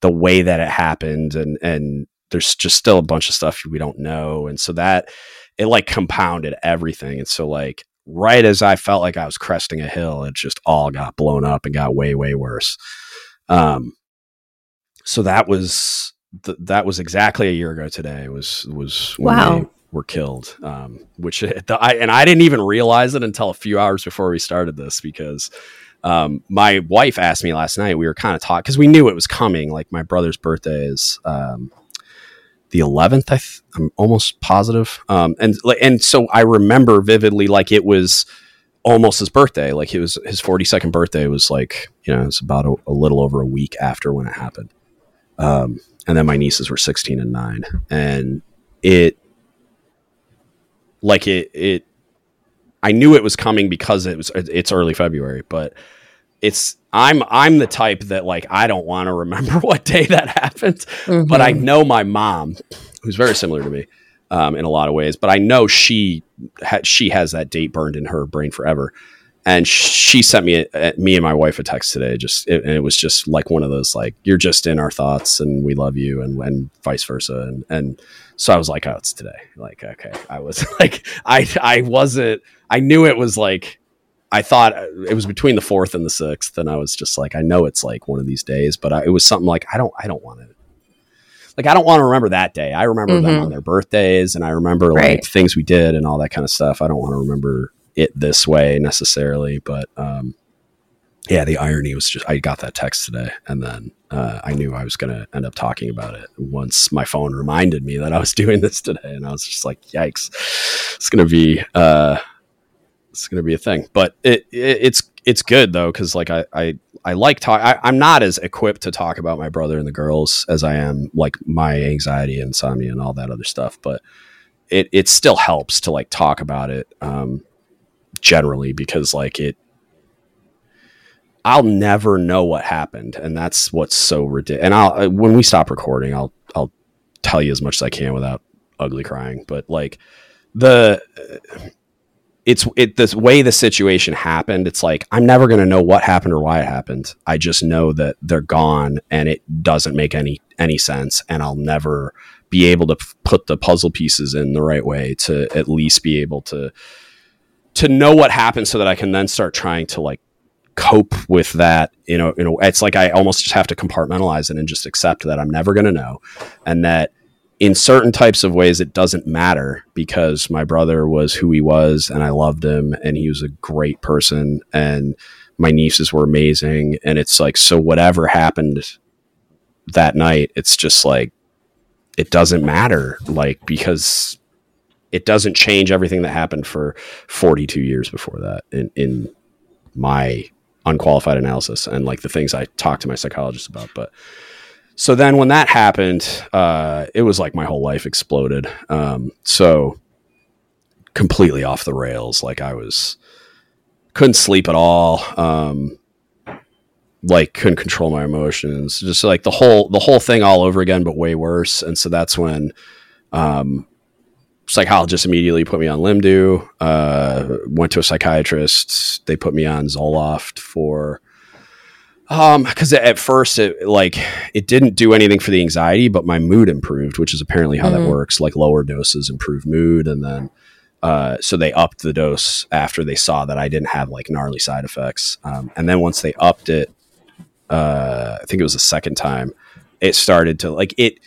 the way that it happened, and and there's just still a bunch of stuff we don't know, and so that it like compounded everything. And so like right as I felt like I was cresting a hill, it just all got blown up and got way way worse. Um, so that was th- that was exactly a year ago today. Was was wow were killed. Um, which [laughs] the, I and I didn't even realize it until a few hours before we started this because um, my wife asked me last night. We were kind of talking because we knew it was coming. Like my brother's birthday is um, the 11th. I th- I'm almost positive. Um, and and so I remember vividly, like it was almost his birthday. Like it was his 42nd birthday. Was like you know it was about a, a little over a week after when it happened. Um, and then my nieces were 16 and nine, and it like it it I knew it was coming because it was it's early February, but it's I'm I'm the type that like I don't want to remember [laughs] what day that happened, mm-hmm. but I know my mom, who's very similar to me um, in a lot of ways, but I know she ha- she has that date burned in her brain forever, and she sent me a, me and my wife a text today, just it, and it was just like one of those like you're just in our thoughts and we love you and and vice versa, and and so I was like, oh, it's today. Like, okay. I was [laughs] like, I, I wasn't, I knew it was like, I thought it was between the fourth and the sixth. And I was just like, I know it's like one of these days, but I, it was something like, I don't, I don't want to, like, I don't want to remember that day. I remember mm-hmm. them on their birthdays and I remember right. like things we did and all that kind of stuff. I don't want to remember it this way necessarily, but, um, yeah, the irony was just I got that text today, and then uh, I knew I was going to end up talking about it once my phone reminded me that I was [laughs] doing this today, and I was just like, "Yikes!" It's going to be uh, it's going to be a thing, but it, it it's it's good though because like I I, I like talk. I, I'm not as equipped to talk about my brother and the girls as I am like my anxiety, insomnia, and all that other stuff, but it it still helps to like talk about it um, generally because like it I'll never know what happened, and that's what's so ridiculous. And I'll uh, when we stop recording, I'll I'll tell you as much as I can without ugly crying. But like the it's it this way the situation happened. It's like I'm never gonna know what happened or why it happened. I just know that they're gone, and it doesn't make any any sense, and I'll never be able to put the puzzle pieces in the right way to at least be able to to know what happened so that I can then start trying to like cope with that you know you know it's like i almost just have to compartmentalize it and just accept that i'm never going to know and that in certain types of ways it doesn't matter because my brother was who he was and i loved him and he was a great person and my nieces were amazing and it's like so whatever happened that night it's just like it doesn't matter like because it doesn't change everything that happened for 42 years before that in in my unqualified analysis and like the things I talked to my psychologist about. But so then when that happened, uh, it was like my whole life exploded. Um, so completely off the rails. Like I was couldn't sleep at all. Um, like couldn't control my emotions. Just like the whole the whole thing all over again, but way worse. And so that's when um, psychologist immediately put me on LIMDU. Uh, went to a psychiatrist. They put me on Zoloft for um because at first it like it didn't do anything for the anxiety, but my mood improved, which is apparently how mm-hmm. that works. Like lower doses improve mood, and then uh, so they upped the dose after they saw that I didn't have like gnarly side effects. Um, and then once they upped it, uh, I think it was the second time, it started to like it.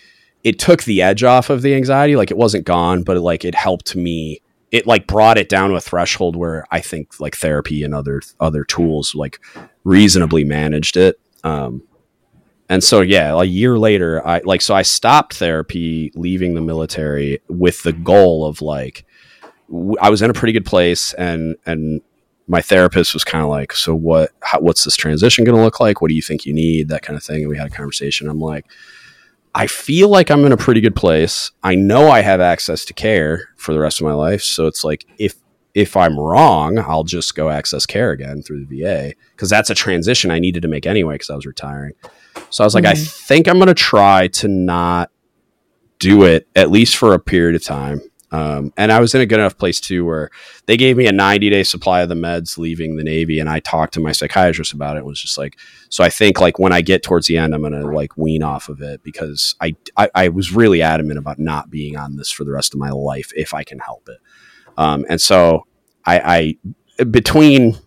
It took the edge off of the anxiety. Like it wasn't gone, but it, like it helped me. It like brought it down to a threshold where I think like therapy and other other tools like reasonably managed it. Um, and so yeah, a year later, I like so I stopped therapy, leaving the military with the goal of like w- I was in a pretty good place, and and my therapist was kind of like, so what? How, what's this transition going to look like? What do you think you need? That kind of thing. And we had a conversation. I'm like, I feel like I'm in a pretty good place. I know I have access to care for the rest of my life, so it's like if if I'm wrong, I'll just go access care again through the VA because that's a transition I needed to make anyway because I was retiring. So I was like, mm-hmm. I think I'm going to try to not do it at least for a period of time. Um, and I was in a good enough place too where they gave me a 90 day supply of the meds leaving the Navy. And I talked to my psychiatrist about it. it was just like, so I think like when I get towards the end, I'm going to like wean off of it because I, I, I, was really adamant about not being on this for the rest of my life if I can help it. Um, and so I, I, between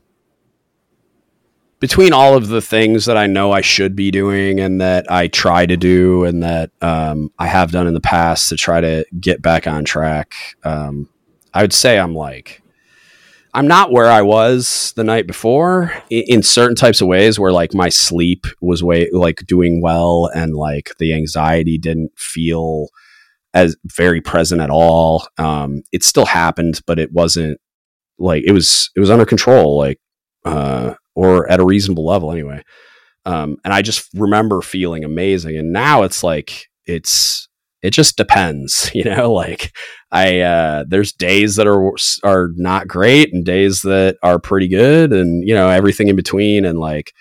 between all of the things that I know I should be doing and that I try to do and that um, I have done in the past to try to get back on track, um, I would say I'm like, I'm not where I was the night before in, in, certain types of ways where like my sleep was way like doing well and like the anxiety didn't feel as very present at all. Um, it still happened, but it wasn't like it was, it was under control. Like, uh, or at a reasonable level anyway. Um, and I just remember feeling amazing. And now it's like it's it just depends, [laughs] you know. Like I uh, there's days that are are not great and days that are pretty good, and you know everything in between. And like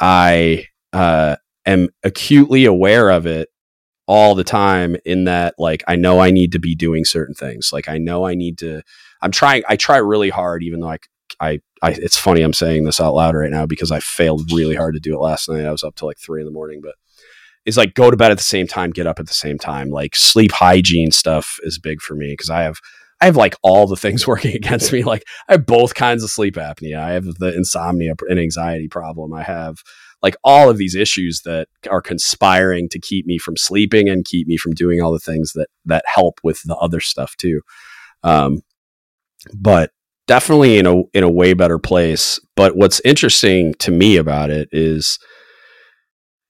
I uh, am acutely aware of it all the time. In that, like I know I need to be doing certain things. Like I know I need to. I'm trying. I try really hard, even though I I, I, it's funny I'm saying this out loud right now because I failed really hard to do it last night. I was up till like three in the morning, but it's like go to bed at the same time, get up at the same time. Like sleep hygiene stuff is big for me because I have I have like all the things [laughs] working against me. Like I have both kinds of sleep apnea. I have the insomnia and anxiety problem. I have like all of these issues that are conspiring to keep me from sleeping and keep me from doing all the things that that help with the other stuff too. Um, but definitely in a in a way better place. But what's interesting to me about it is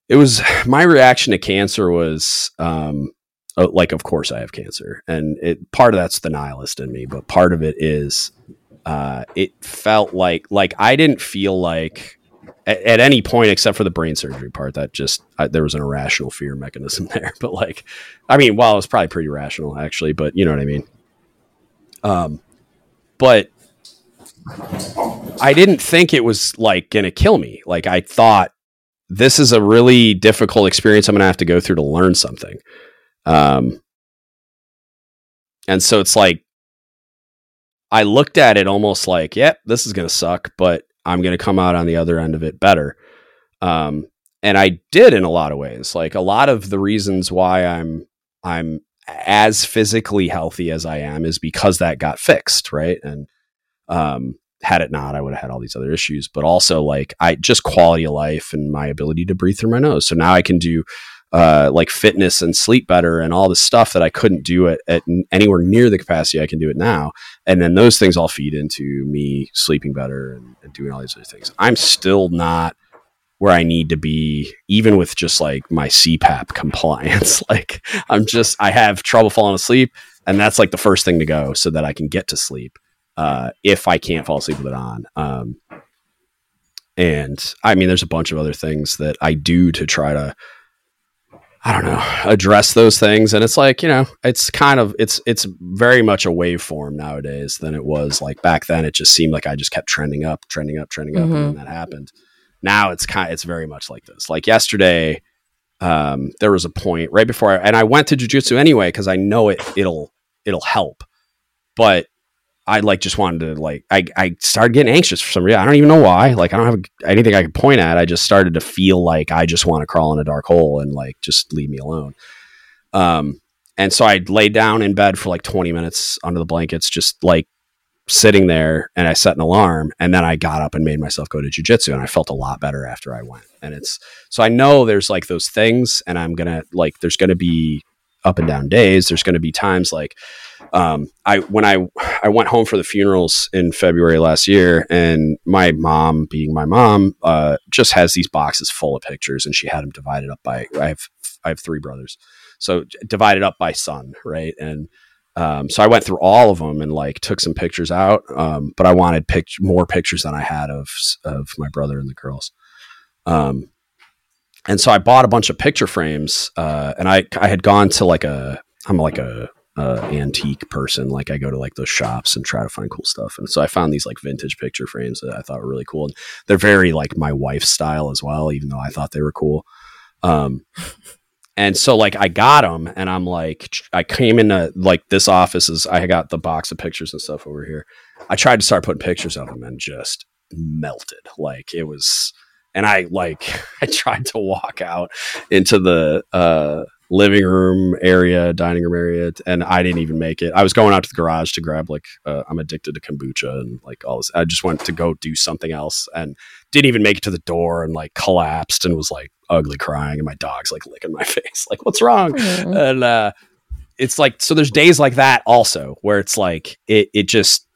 it was my reaction to cancer was um, uh, like of course I have cancer, and it part of that's the nihilist in me, but part of it is uh, it felt like like I didn't feel like at, at, any point except for the brain surgery part that just I, there was an irrational fear mechanism [laughs] there. But like, I mean, well, it was probably pretty rational actually, but you know what I mean. Um, but I didn't think it was like going to kill me. Like I thought this is a really difficult experience I'm going to have to go through to learn something. Um, and so it's like I looked at it almost like, yep, this is going to suck, but I'm going to come out on the other end of it better. Um, and I did in a lot of ways. Like a lot of the reasons why I'm I'm as physically healthy as I am is because that got fixed, right? And um, had it not, I would have had all these other issues, but also like I just quality of life and my ability to breathe through my nose. So now I can do uh, like fitness and sleep better and all the stuff that I couldn't do it at anywhere near the capacity I can do it now. And then those things all feed into me sleeping better and, and doing all these other things. I'm still not where I need to be, even with just like my CPAP [laughs] compliance. [laughs] like I'm just, I have trouble falling asleep. And that's like the first thing to go so that I can get to sleep uh, if I can't fall asleep with it on. Um, and I mean, there's a bunch of other things that I do to try to, I don't know, address those things. And it's like, you know, it's kind of, it's, it's very much a waveform nowadays than it was like back then. It just seemed like I just kept trending up, trending up, trending up. Mm-hmm. And then that happened. Now it's kind of, it's very much like this. Like yesterday, um, there was a point right before I, and I went to jujitsu anyway, cause I know it, it'll, it'll help. But I like just wanted to like I, I started getting anxious for some reason. I don't even know why. Like I don't have anything I could point at. I just started to feel like I just want to crawl in a dark hole and like just leave me alone. Um and so I laid down in bed for like 20 minutes under the blankets, just like sitting there and I set an alarm and then I got up and made myself go to jujitsu and I felt a lot better after I went. And it's so I know there's like those things and I'm gonna like there's gonna be up and down days. There's gonna be times like um, I when I I went home for the funerals in February last year, and my mom, being my mom, uh, just has these boxes full of pictures, and she had them divided up by I have I have three brothers, so divided up by son, right? And um, so I went through all of them and like took some pictures out, um, but I wanted pic- more pictures than I had of of my brother and the girls. Um, and so I bought a bunch of picture frames, uh, and I I had gone to like a I'm like a, a antique person. Like I go to like those shops and try to find cool stuff, and so I found these like vintage picture frames that I thought were really cool, and they're very like my wife's style as well, even though I thought they were cool. Um, and so like I got them and I'm like I came into like this office is I got the box of pictures and stuff over here. I tried to start putting pictures of them and just melted. Like it was and I like [laughs] I tried to walk out into the uh living room area, dining room area, and I didn't even make it. I was going out to the garage to grab like uh, I'm addicted to kombucha and like all this. I just went to go do something else and didn't even make it to the door and like collapsed and was like ugly crying and my dog's like licking my [laughs] face like what's wrong mm-hmm. and uh it's like so there's days like that also where it's like it it just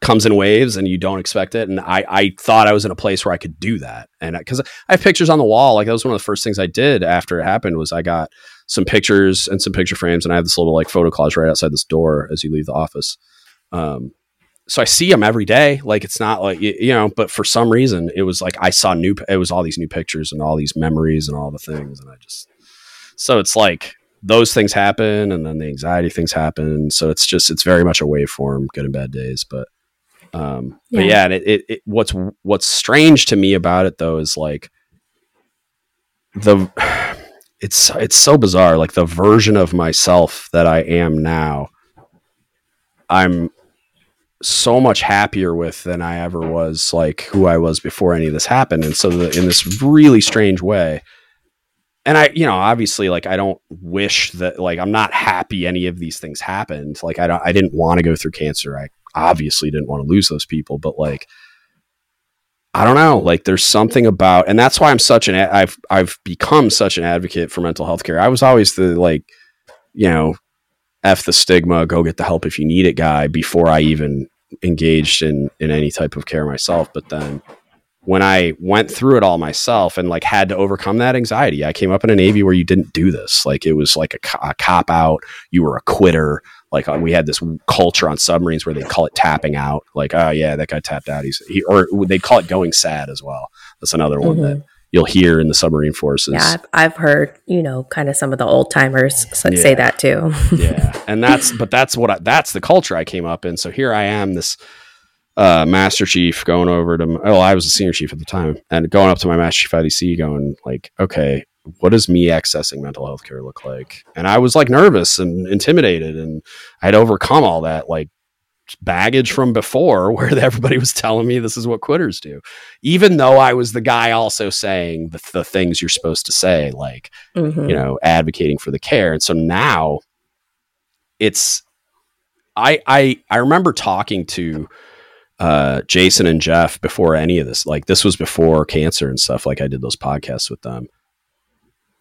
comes in waves and you don't expect it and i i thought i was in a place where i could do that and because I, I have pictures on the wall like that was one of the first things i did after it happened was i got some pictures and some picture frames and i have this little like photo collage right outside this door as you leave the office um so I see them every day. Like it's not like you, know, but for some reason it was like I saw new. It was all these new pictures and all these memories and all the things, and I just so it's like those things happen, and then the anxiety things happen. So it's just it's very much a waveform, good and bad days. But um, yeah. but yeah, it, it, it what's what's strange to me about it though is like the it's it's so bizarre. Like the version of myself that I am now. I'm so much happier with than I ever was like who I was before any of this happened. And so the, in this really strange way, and I, you know, obviously like I don't wish that like I'm not happy any of these things happened. Like I don't I didn't want to go through cancer. I obviously didn't want to lose those people, but like I don't know, like there's something about and that's why I'm such an I've I've become such an advocate for mental health care. I was always the like you know F the stigma, go get the help if you need it guy before I even engaged in in any type of care myself but then when I went through it all myself and like had to overcome that anxiety, I came up in a Navy where you didn't do this. Like it was like a, a cop out. You were a quitter. Like uh, we had this culture on submarines where they call it tapping out. Like, oh yeah, that guy tapped out. He's he, or they call it going sad as well. That's another one mm-hmm. that you'll hear in the submarine forces. Yeah, I've, I've heard you know kind of some of the old timers yeah. say that too. yeah, and that's but that's what I, that's the culture I came up in. So here I am, this uh, master chief, going over to My, oh I was a senior chief at the time, and going up to my master chief IDC, going like, okay, what does me accessing mental health care look like? And I was like nervous and intimidated, and I'd overcome all that like baggage from before [laughs] where everybody was telling me this is what quitters do even though i was the guy also saying the, the things you're supposed to say like mm-hmm. you know advocating for the care and so now it's i i i remember talking to uh, jason and jeff before any of this like this was before cancer and stuff like i did those podcasts with them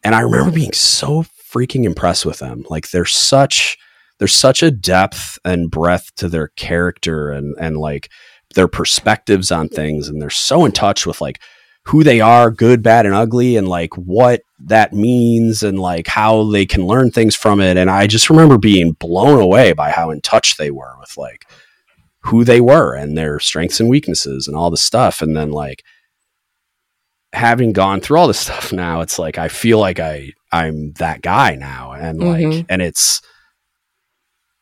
and i remember being so freaking impressed with them. Like they're such there's such a depth and breadth to their character and and like their perspectives on things. And they're so in touch with like who they are good bad and ugly and like what that means and like how they can learn things from it. And i just remember being blown away by how in touch they were with like who they were and their strengths and weaknesses and all this stuff. And then like having gone through all this stuff now it's like i feel like i i'm that guy now and like mm-hmm. and it's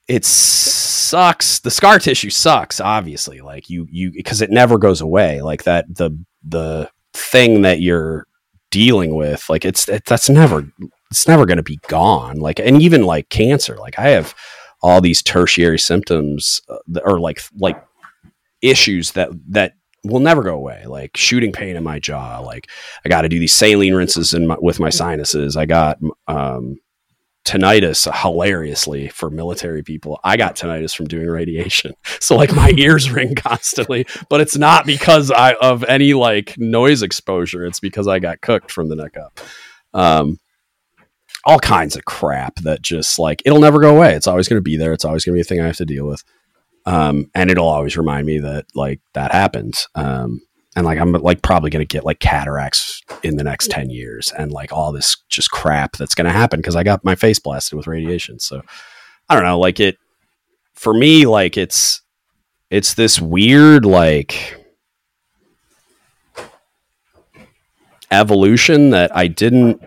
it sucks. The scar tissue sucks, obviously. Like you, you, because it never goes away. Like that, the the thing that you're dealing with, like it's it, that's never, it's never going to be gone. Like, and even like cancer, like I have all these tertiary symptoms, uh, or like like issues that that will never go away. Like shooting pain in my jaw. Like I got to do these saline rinses in my, with my sinuses. I got um, tinnitus hilariously for military people. I got tinnitus from doing radiation. [laughs] So like my ears ring constantly, but it's not because I of any like noise exposure. It's because I got cooked from the neck up. Um, all kinds of crap that just like it'll never go away. It's always going to be there. It's always going to be a thing I have to deal with. Um, and it'll always remind me that like that happens. Um, and like I'm like probably to get like cataracts in the next 10 years and like all this just crap that's to happen because I got my face blasted with radiation. So I don't know, like it for me like it's it's this weird like evolution that I didn't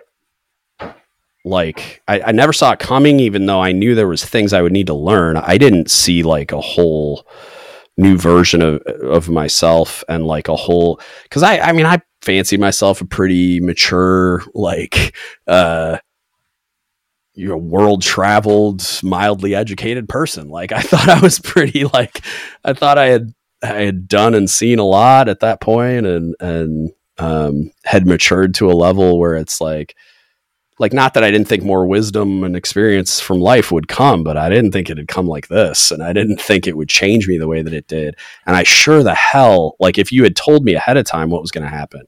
like I, I never saw it coming even though I knew there was things I would need to learn. I didn't see like a whole new version of of myself and like a whole because I I mean I fancied myself a pretty mature like uh you know world traveled mildly educated person like I [laughs] thought I was pretty like I thought I had I had done and seen a lot at that point and and um had matured to a level where it's like like not that I didn't think more wisdom and experience from life would come, but I didn't think it had come like this, and I didn't think it would change me the way that it did. And I sure the hell, like if you had told me ahead of time what was going to happen,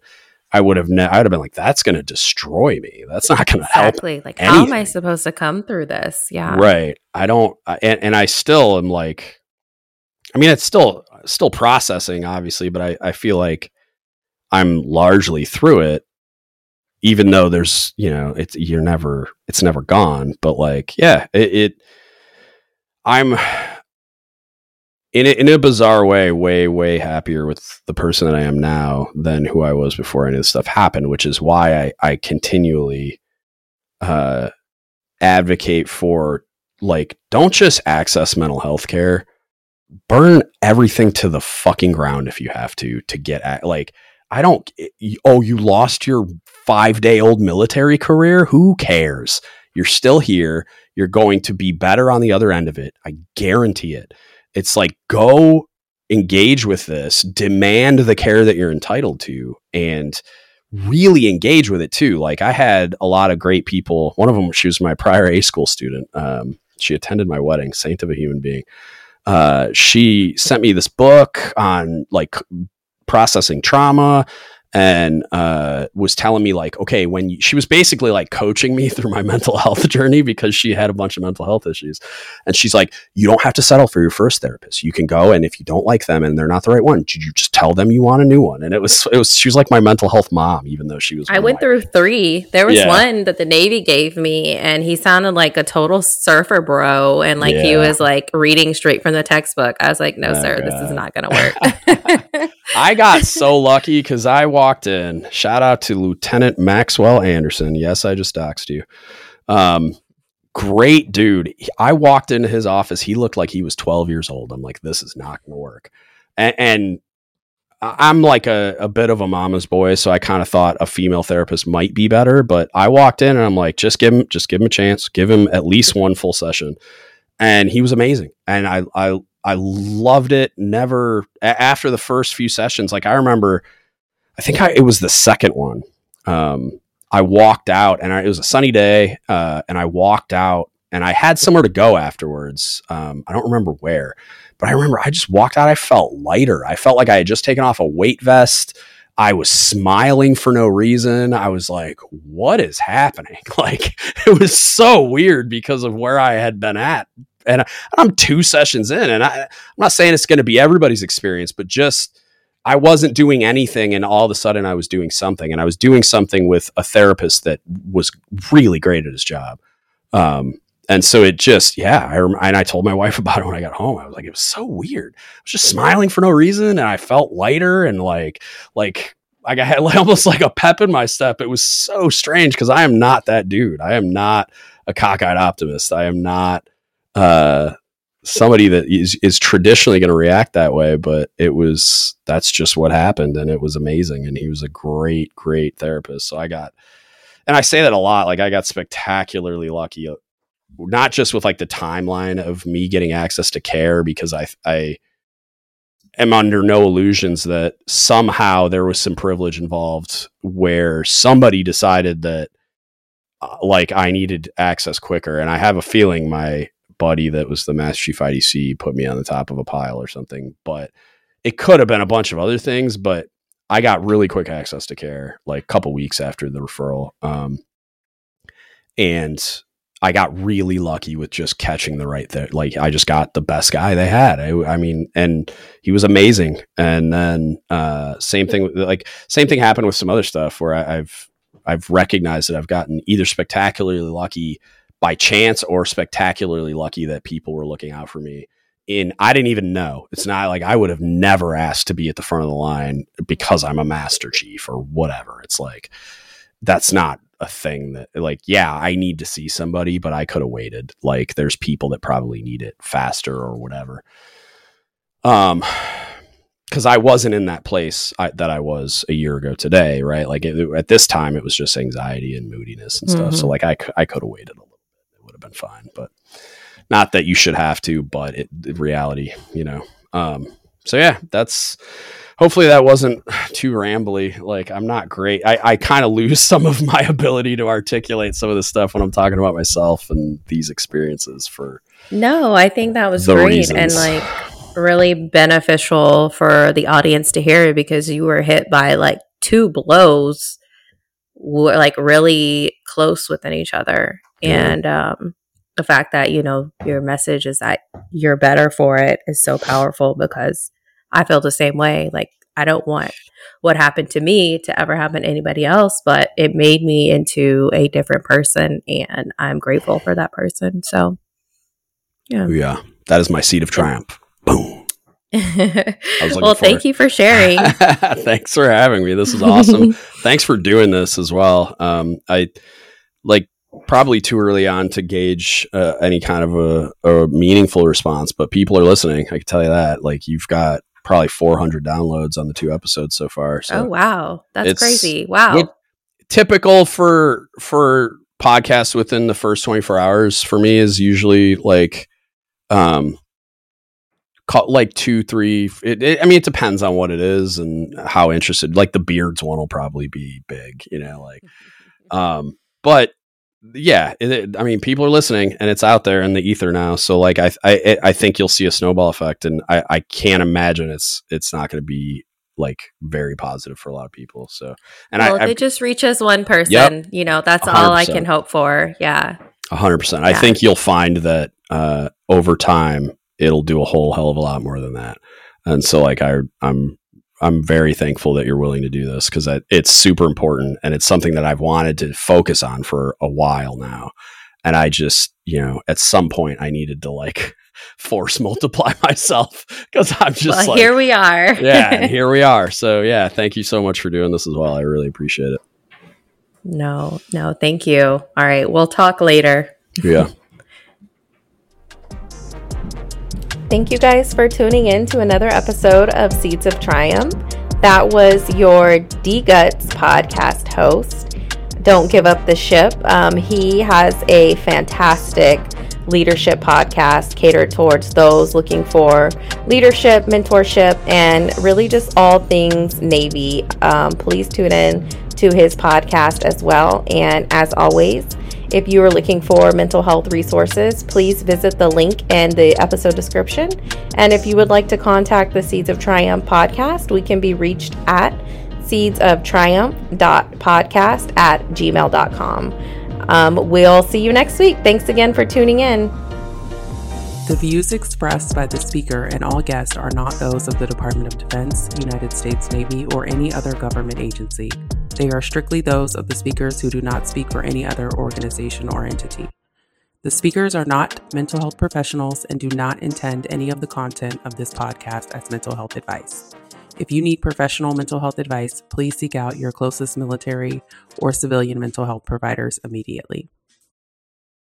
I would have. Ne- I would have been like, "That's going to destroy me. That's not going to exactly. help." Like, anything. how am I supposed to come through this? Yeah, right. I don't, and, and I still am like, I mean, it's still still processing, obviously, but I I feel like I'm largely through it even though there's you know it's you're never it's never gone but like yeah it, it i'm in a, in a bizarre way way way happier with the person that i am now than who i was before any of this stuff happened which is why i i continually uh advocate for like don't just access mental health care. Burn everything to the fucking ground if you have to to get at like I don't, oh, you lost your five day old military career? Who cares? You're still here. You're going to be better on the other end of it. I guarantee it. It's like, go engage with this, demand the care that you're entitled to, and really engage with it too. Like, I had a lot of great people. One of them, she was my prior A school student. Um, she attended my wedding, saint of a human being. Uh, she sent me this book on like processing trauma and uh, was telling me like, okay, when you, she was basically like coaching me [laughs] through my mental health journey because she had a bunch of mental health issues, and she's like, you don't have to settle for your first therapist. You can go, and if you don't like them and they're not the right one, did you just tell them you want a new one. And it was it was she was like my mental health mom, even though she was. I went my, through three. There was yeah. one that the Navy gave me, and he sounded like a total surfer bro, and like yeah. he was like reading straight from the textbook. I was like, no, oh, sir, God. this is not going to work. [laughs] I got so lucky because I walked [laughs] in. Shout out to Lieutenant Maxwell Anderson. Yes, I just doxed you. Um, great dude. I walked into his office. He looked like he was 12 years old. I'm like, this is not going to work. And, and, I'm like a, a bit of a mama's boy, so I kind of thought a female therapist might be better. But I walked in and I'm like, just give him, just give him a chance. Give him at least one full session. And he was amazing. And I, I I loved it. Never after the first few sessions, like I remember, I think I, it was the second one. Um, I walked out and I, it was a sunny day, uh, and I walked out and I had somewhere to go afterwards. Um, I don't remember where, but I remember I just walked out. I felt lighter. I felt like I had just taken off a weight vest. I was smiling for no reason. I was like, what is happening? [laughs] Like, it was so weird because of where I had been at and I'm two sessions in, and I, I'm not saying it's going to be everybody's experience, but just I wasn't doing anything, and all of a sudden I was doing something, and I was doing something with a therapist that was really great at his job. Um, and so it just, yeah, I rem- and I told my [laughs] wife about it when I got home. I was like, it was so weird. I was just smiling for no reason, and I felt lighter and like, like like I had [laughs] like, almost like a pep in my step. It was so strange because I am not that dude. I am not a cockeyed optimist. I am not uh, somebody that is, is traditionally going to react that way, but it was that's just what happened, and it was amazing. And he was a great, great therapist. So I got, and I say that a lot. Like I got spectacularly lucky, uh, not just with like the timeline of me getting access to care, because I I am under no illusions that somehow there was some privilege involved where somebody decided that uh, like I needed access quicker. And I have a feeling my buddy that was the Master Chief IDC put me on the top of a pile or something, but it could have been a bunch of other things, but I got really quick access to care like a couple weeks after the referral. Um, and I got really lucky with just catching the right there. Like I just got the best guy they had. I, I mean, and he was amazing. And then uh, same thing, like same thing happened with some other stuff where I, I've I've recognized that I've gotten either spectacularly lucky by chance or spectacularly lucky that people were looking out for me. In I didn't even know. It's not like I would have never asked to be at the front of the line because I'm a master chief or whatever. It's like that's not a thing that like yeah i need to see somebody but i could have waited like there's people that probably need it faster or whatever um because i wasn't in that place I, that i was a year ago today right like it, at this time it was just anxiety and moodiness and stuff mm-hmm. so like i, I could have waited a little bit it would have been fine but not that you should have to but it reality you know um so yeah that's hopefully that wasn't too rambly. Like I'm not great. I, I kind of lose [laughs] some of my ability to articulate some of this stuff when I'm talking about myself and these experiences for No, I think that was great reasons. and like really beneficial for the audience to hear because you were hit by like two blows were like really close within each other. And um the fact that, you know, your message is that you're better for it is so powerful because I feel the same way. Like, I don't want what happened to me to ever happen to anybody else, but it made me into a different person. And I'm grateful for that person. So, yeah. Yeah. That is my seed of triumph. Boom. [laughs] well, thank you for sharing. [laughs] Thanks for having me. This is awesome. [laughs] Thanks for doing this as well. Um, I like probably too early on to gauge uh, any kind of a, a, meaningful response, but people are listening. I can tell you that. Like you've got probably 400 downloads on the two episodes so far. So oh wow, that's crazy! Wow, typical for for podcasts within the first 24 hours for me is usually like um like two three it, it, i mean it depends on what it is and how interested like the beards one will probably be big you know like [laughs] um but yeah, it, I mean, people are listening, and it's out there in the ether now. So, like, I, I, I think you'll see a snowball effect, and I, I can't imagine it's, it's not going to be like very positive for a lot of people. So, and well, I, they just reaches one person. Yep, you know, that's 100%. all I can hope for. Yeah, hundred percent. I think you'll find that uh, over time, it'll do a whole hell of a lot more than that. And so, like, I, I'm I'm very thankful that you're willing to do this because it's super important and it's something that I've wanted to focus on for a while now. And I just, you know, at some point I needed to like [laughs] force multiply [laughs] myself because I'm just well, like, here we are. [laughs] yeah, here we are. So yeah, thank you so much for doing this as well. I really appreciate it. No, no, thank you. All right, we'll talk later. Yeah. Thank you guys for tuning in to another episode of Seeds of Triumph. That was your DGUTS podcast host. Don't give up the ship. Um, he has a fantastic leadership podcast catered towards those looking for leadership, mentorship, and really just all things Navy. Um, please tune in to his podcast as well. And as always, if you are looking for mental health resources, please visit the link in the episode description. And if you would like to contact the Seeds of Triumph podcast, we can be reached at seedsoftriumph.podcast at gmail.com. Um, we'll see you next week. Thanks again for tuning in. The views expressed by the speaker and all guests are not those of the Department of Defense, United States Navy, or any other government agency. They are strictly those of the speakers who do not speak for any other organization or entity. The speakers are not mental health professionals and do not intend any of the content of this podcast as mental health advice. If you need professional mental health advice, please seek out your closest military or civilian mental health providers immediately.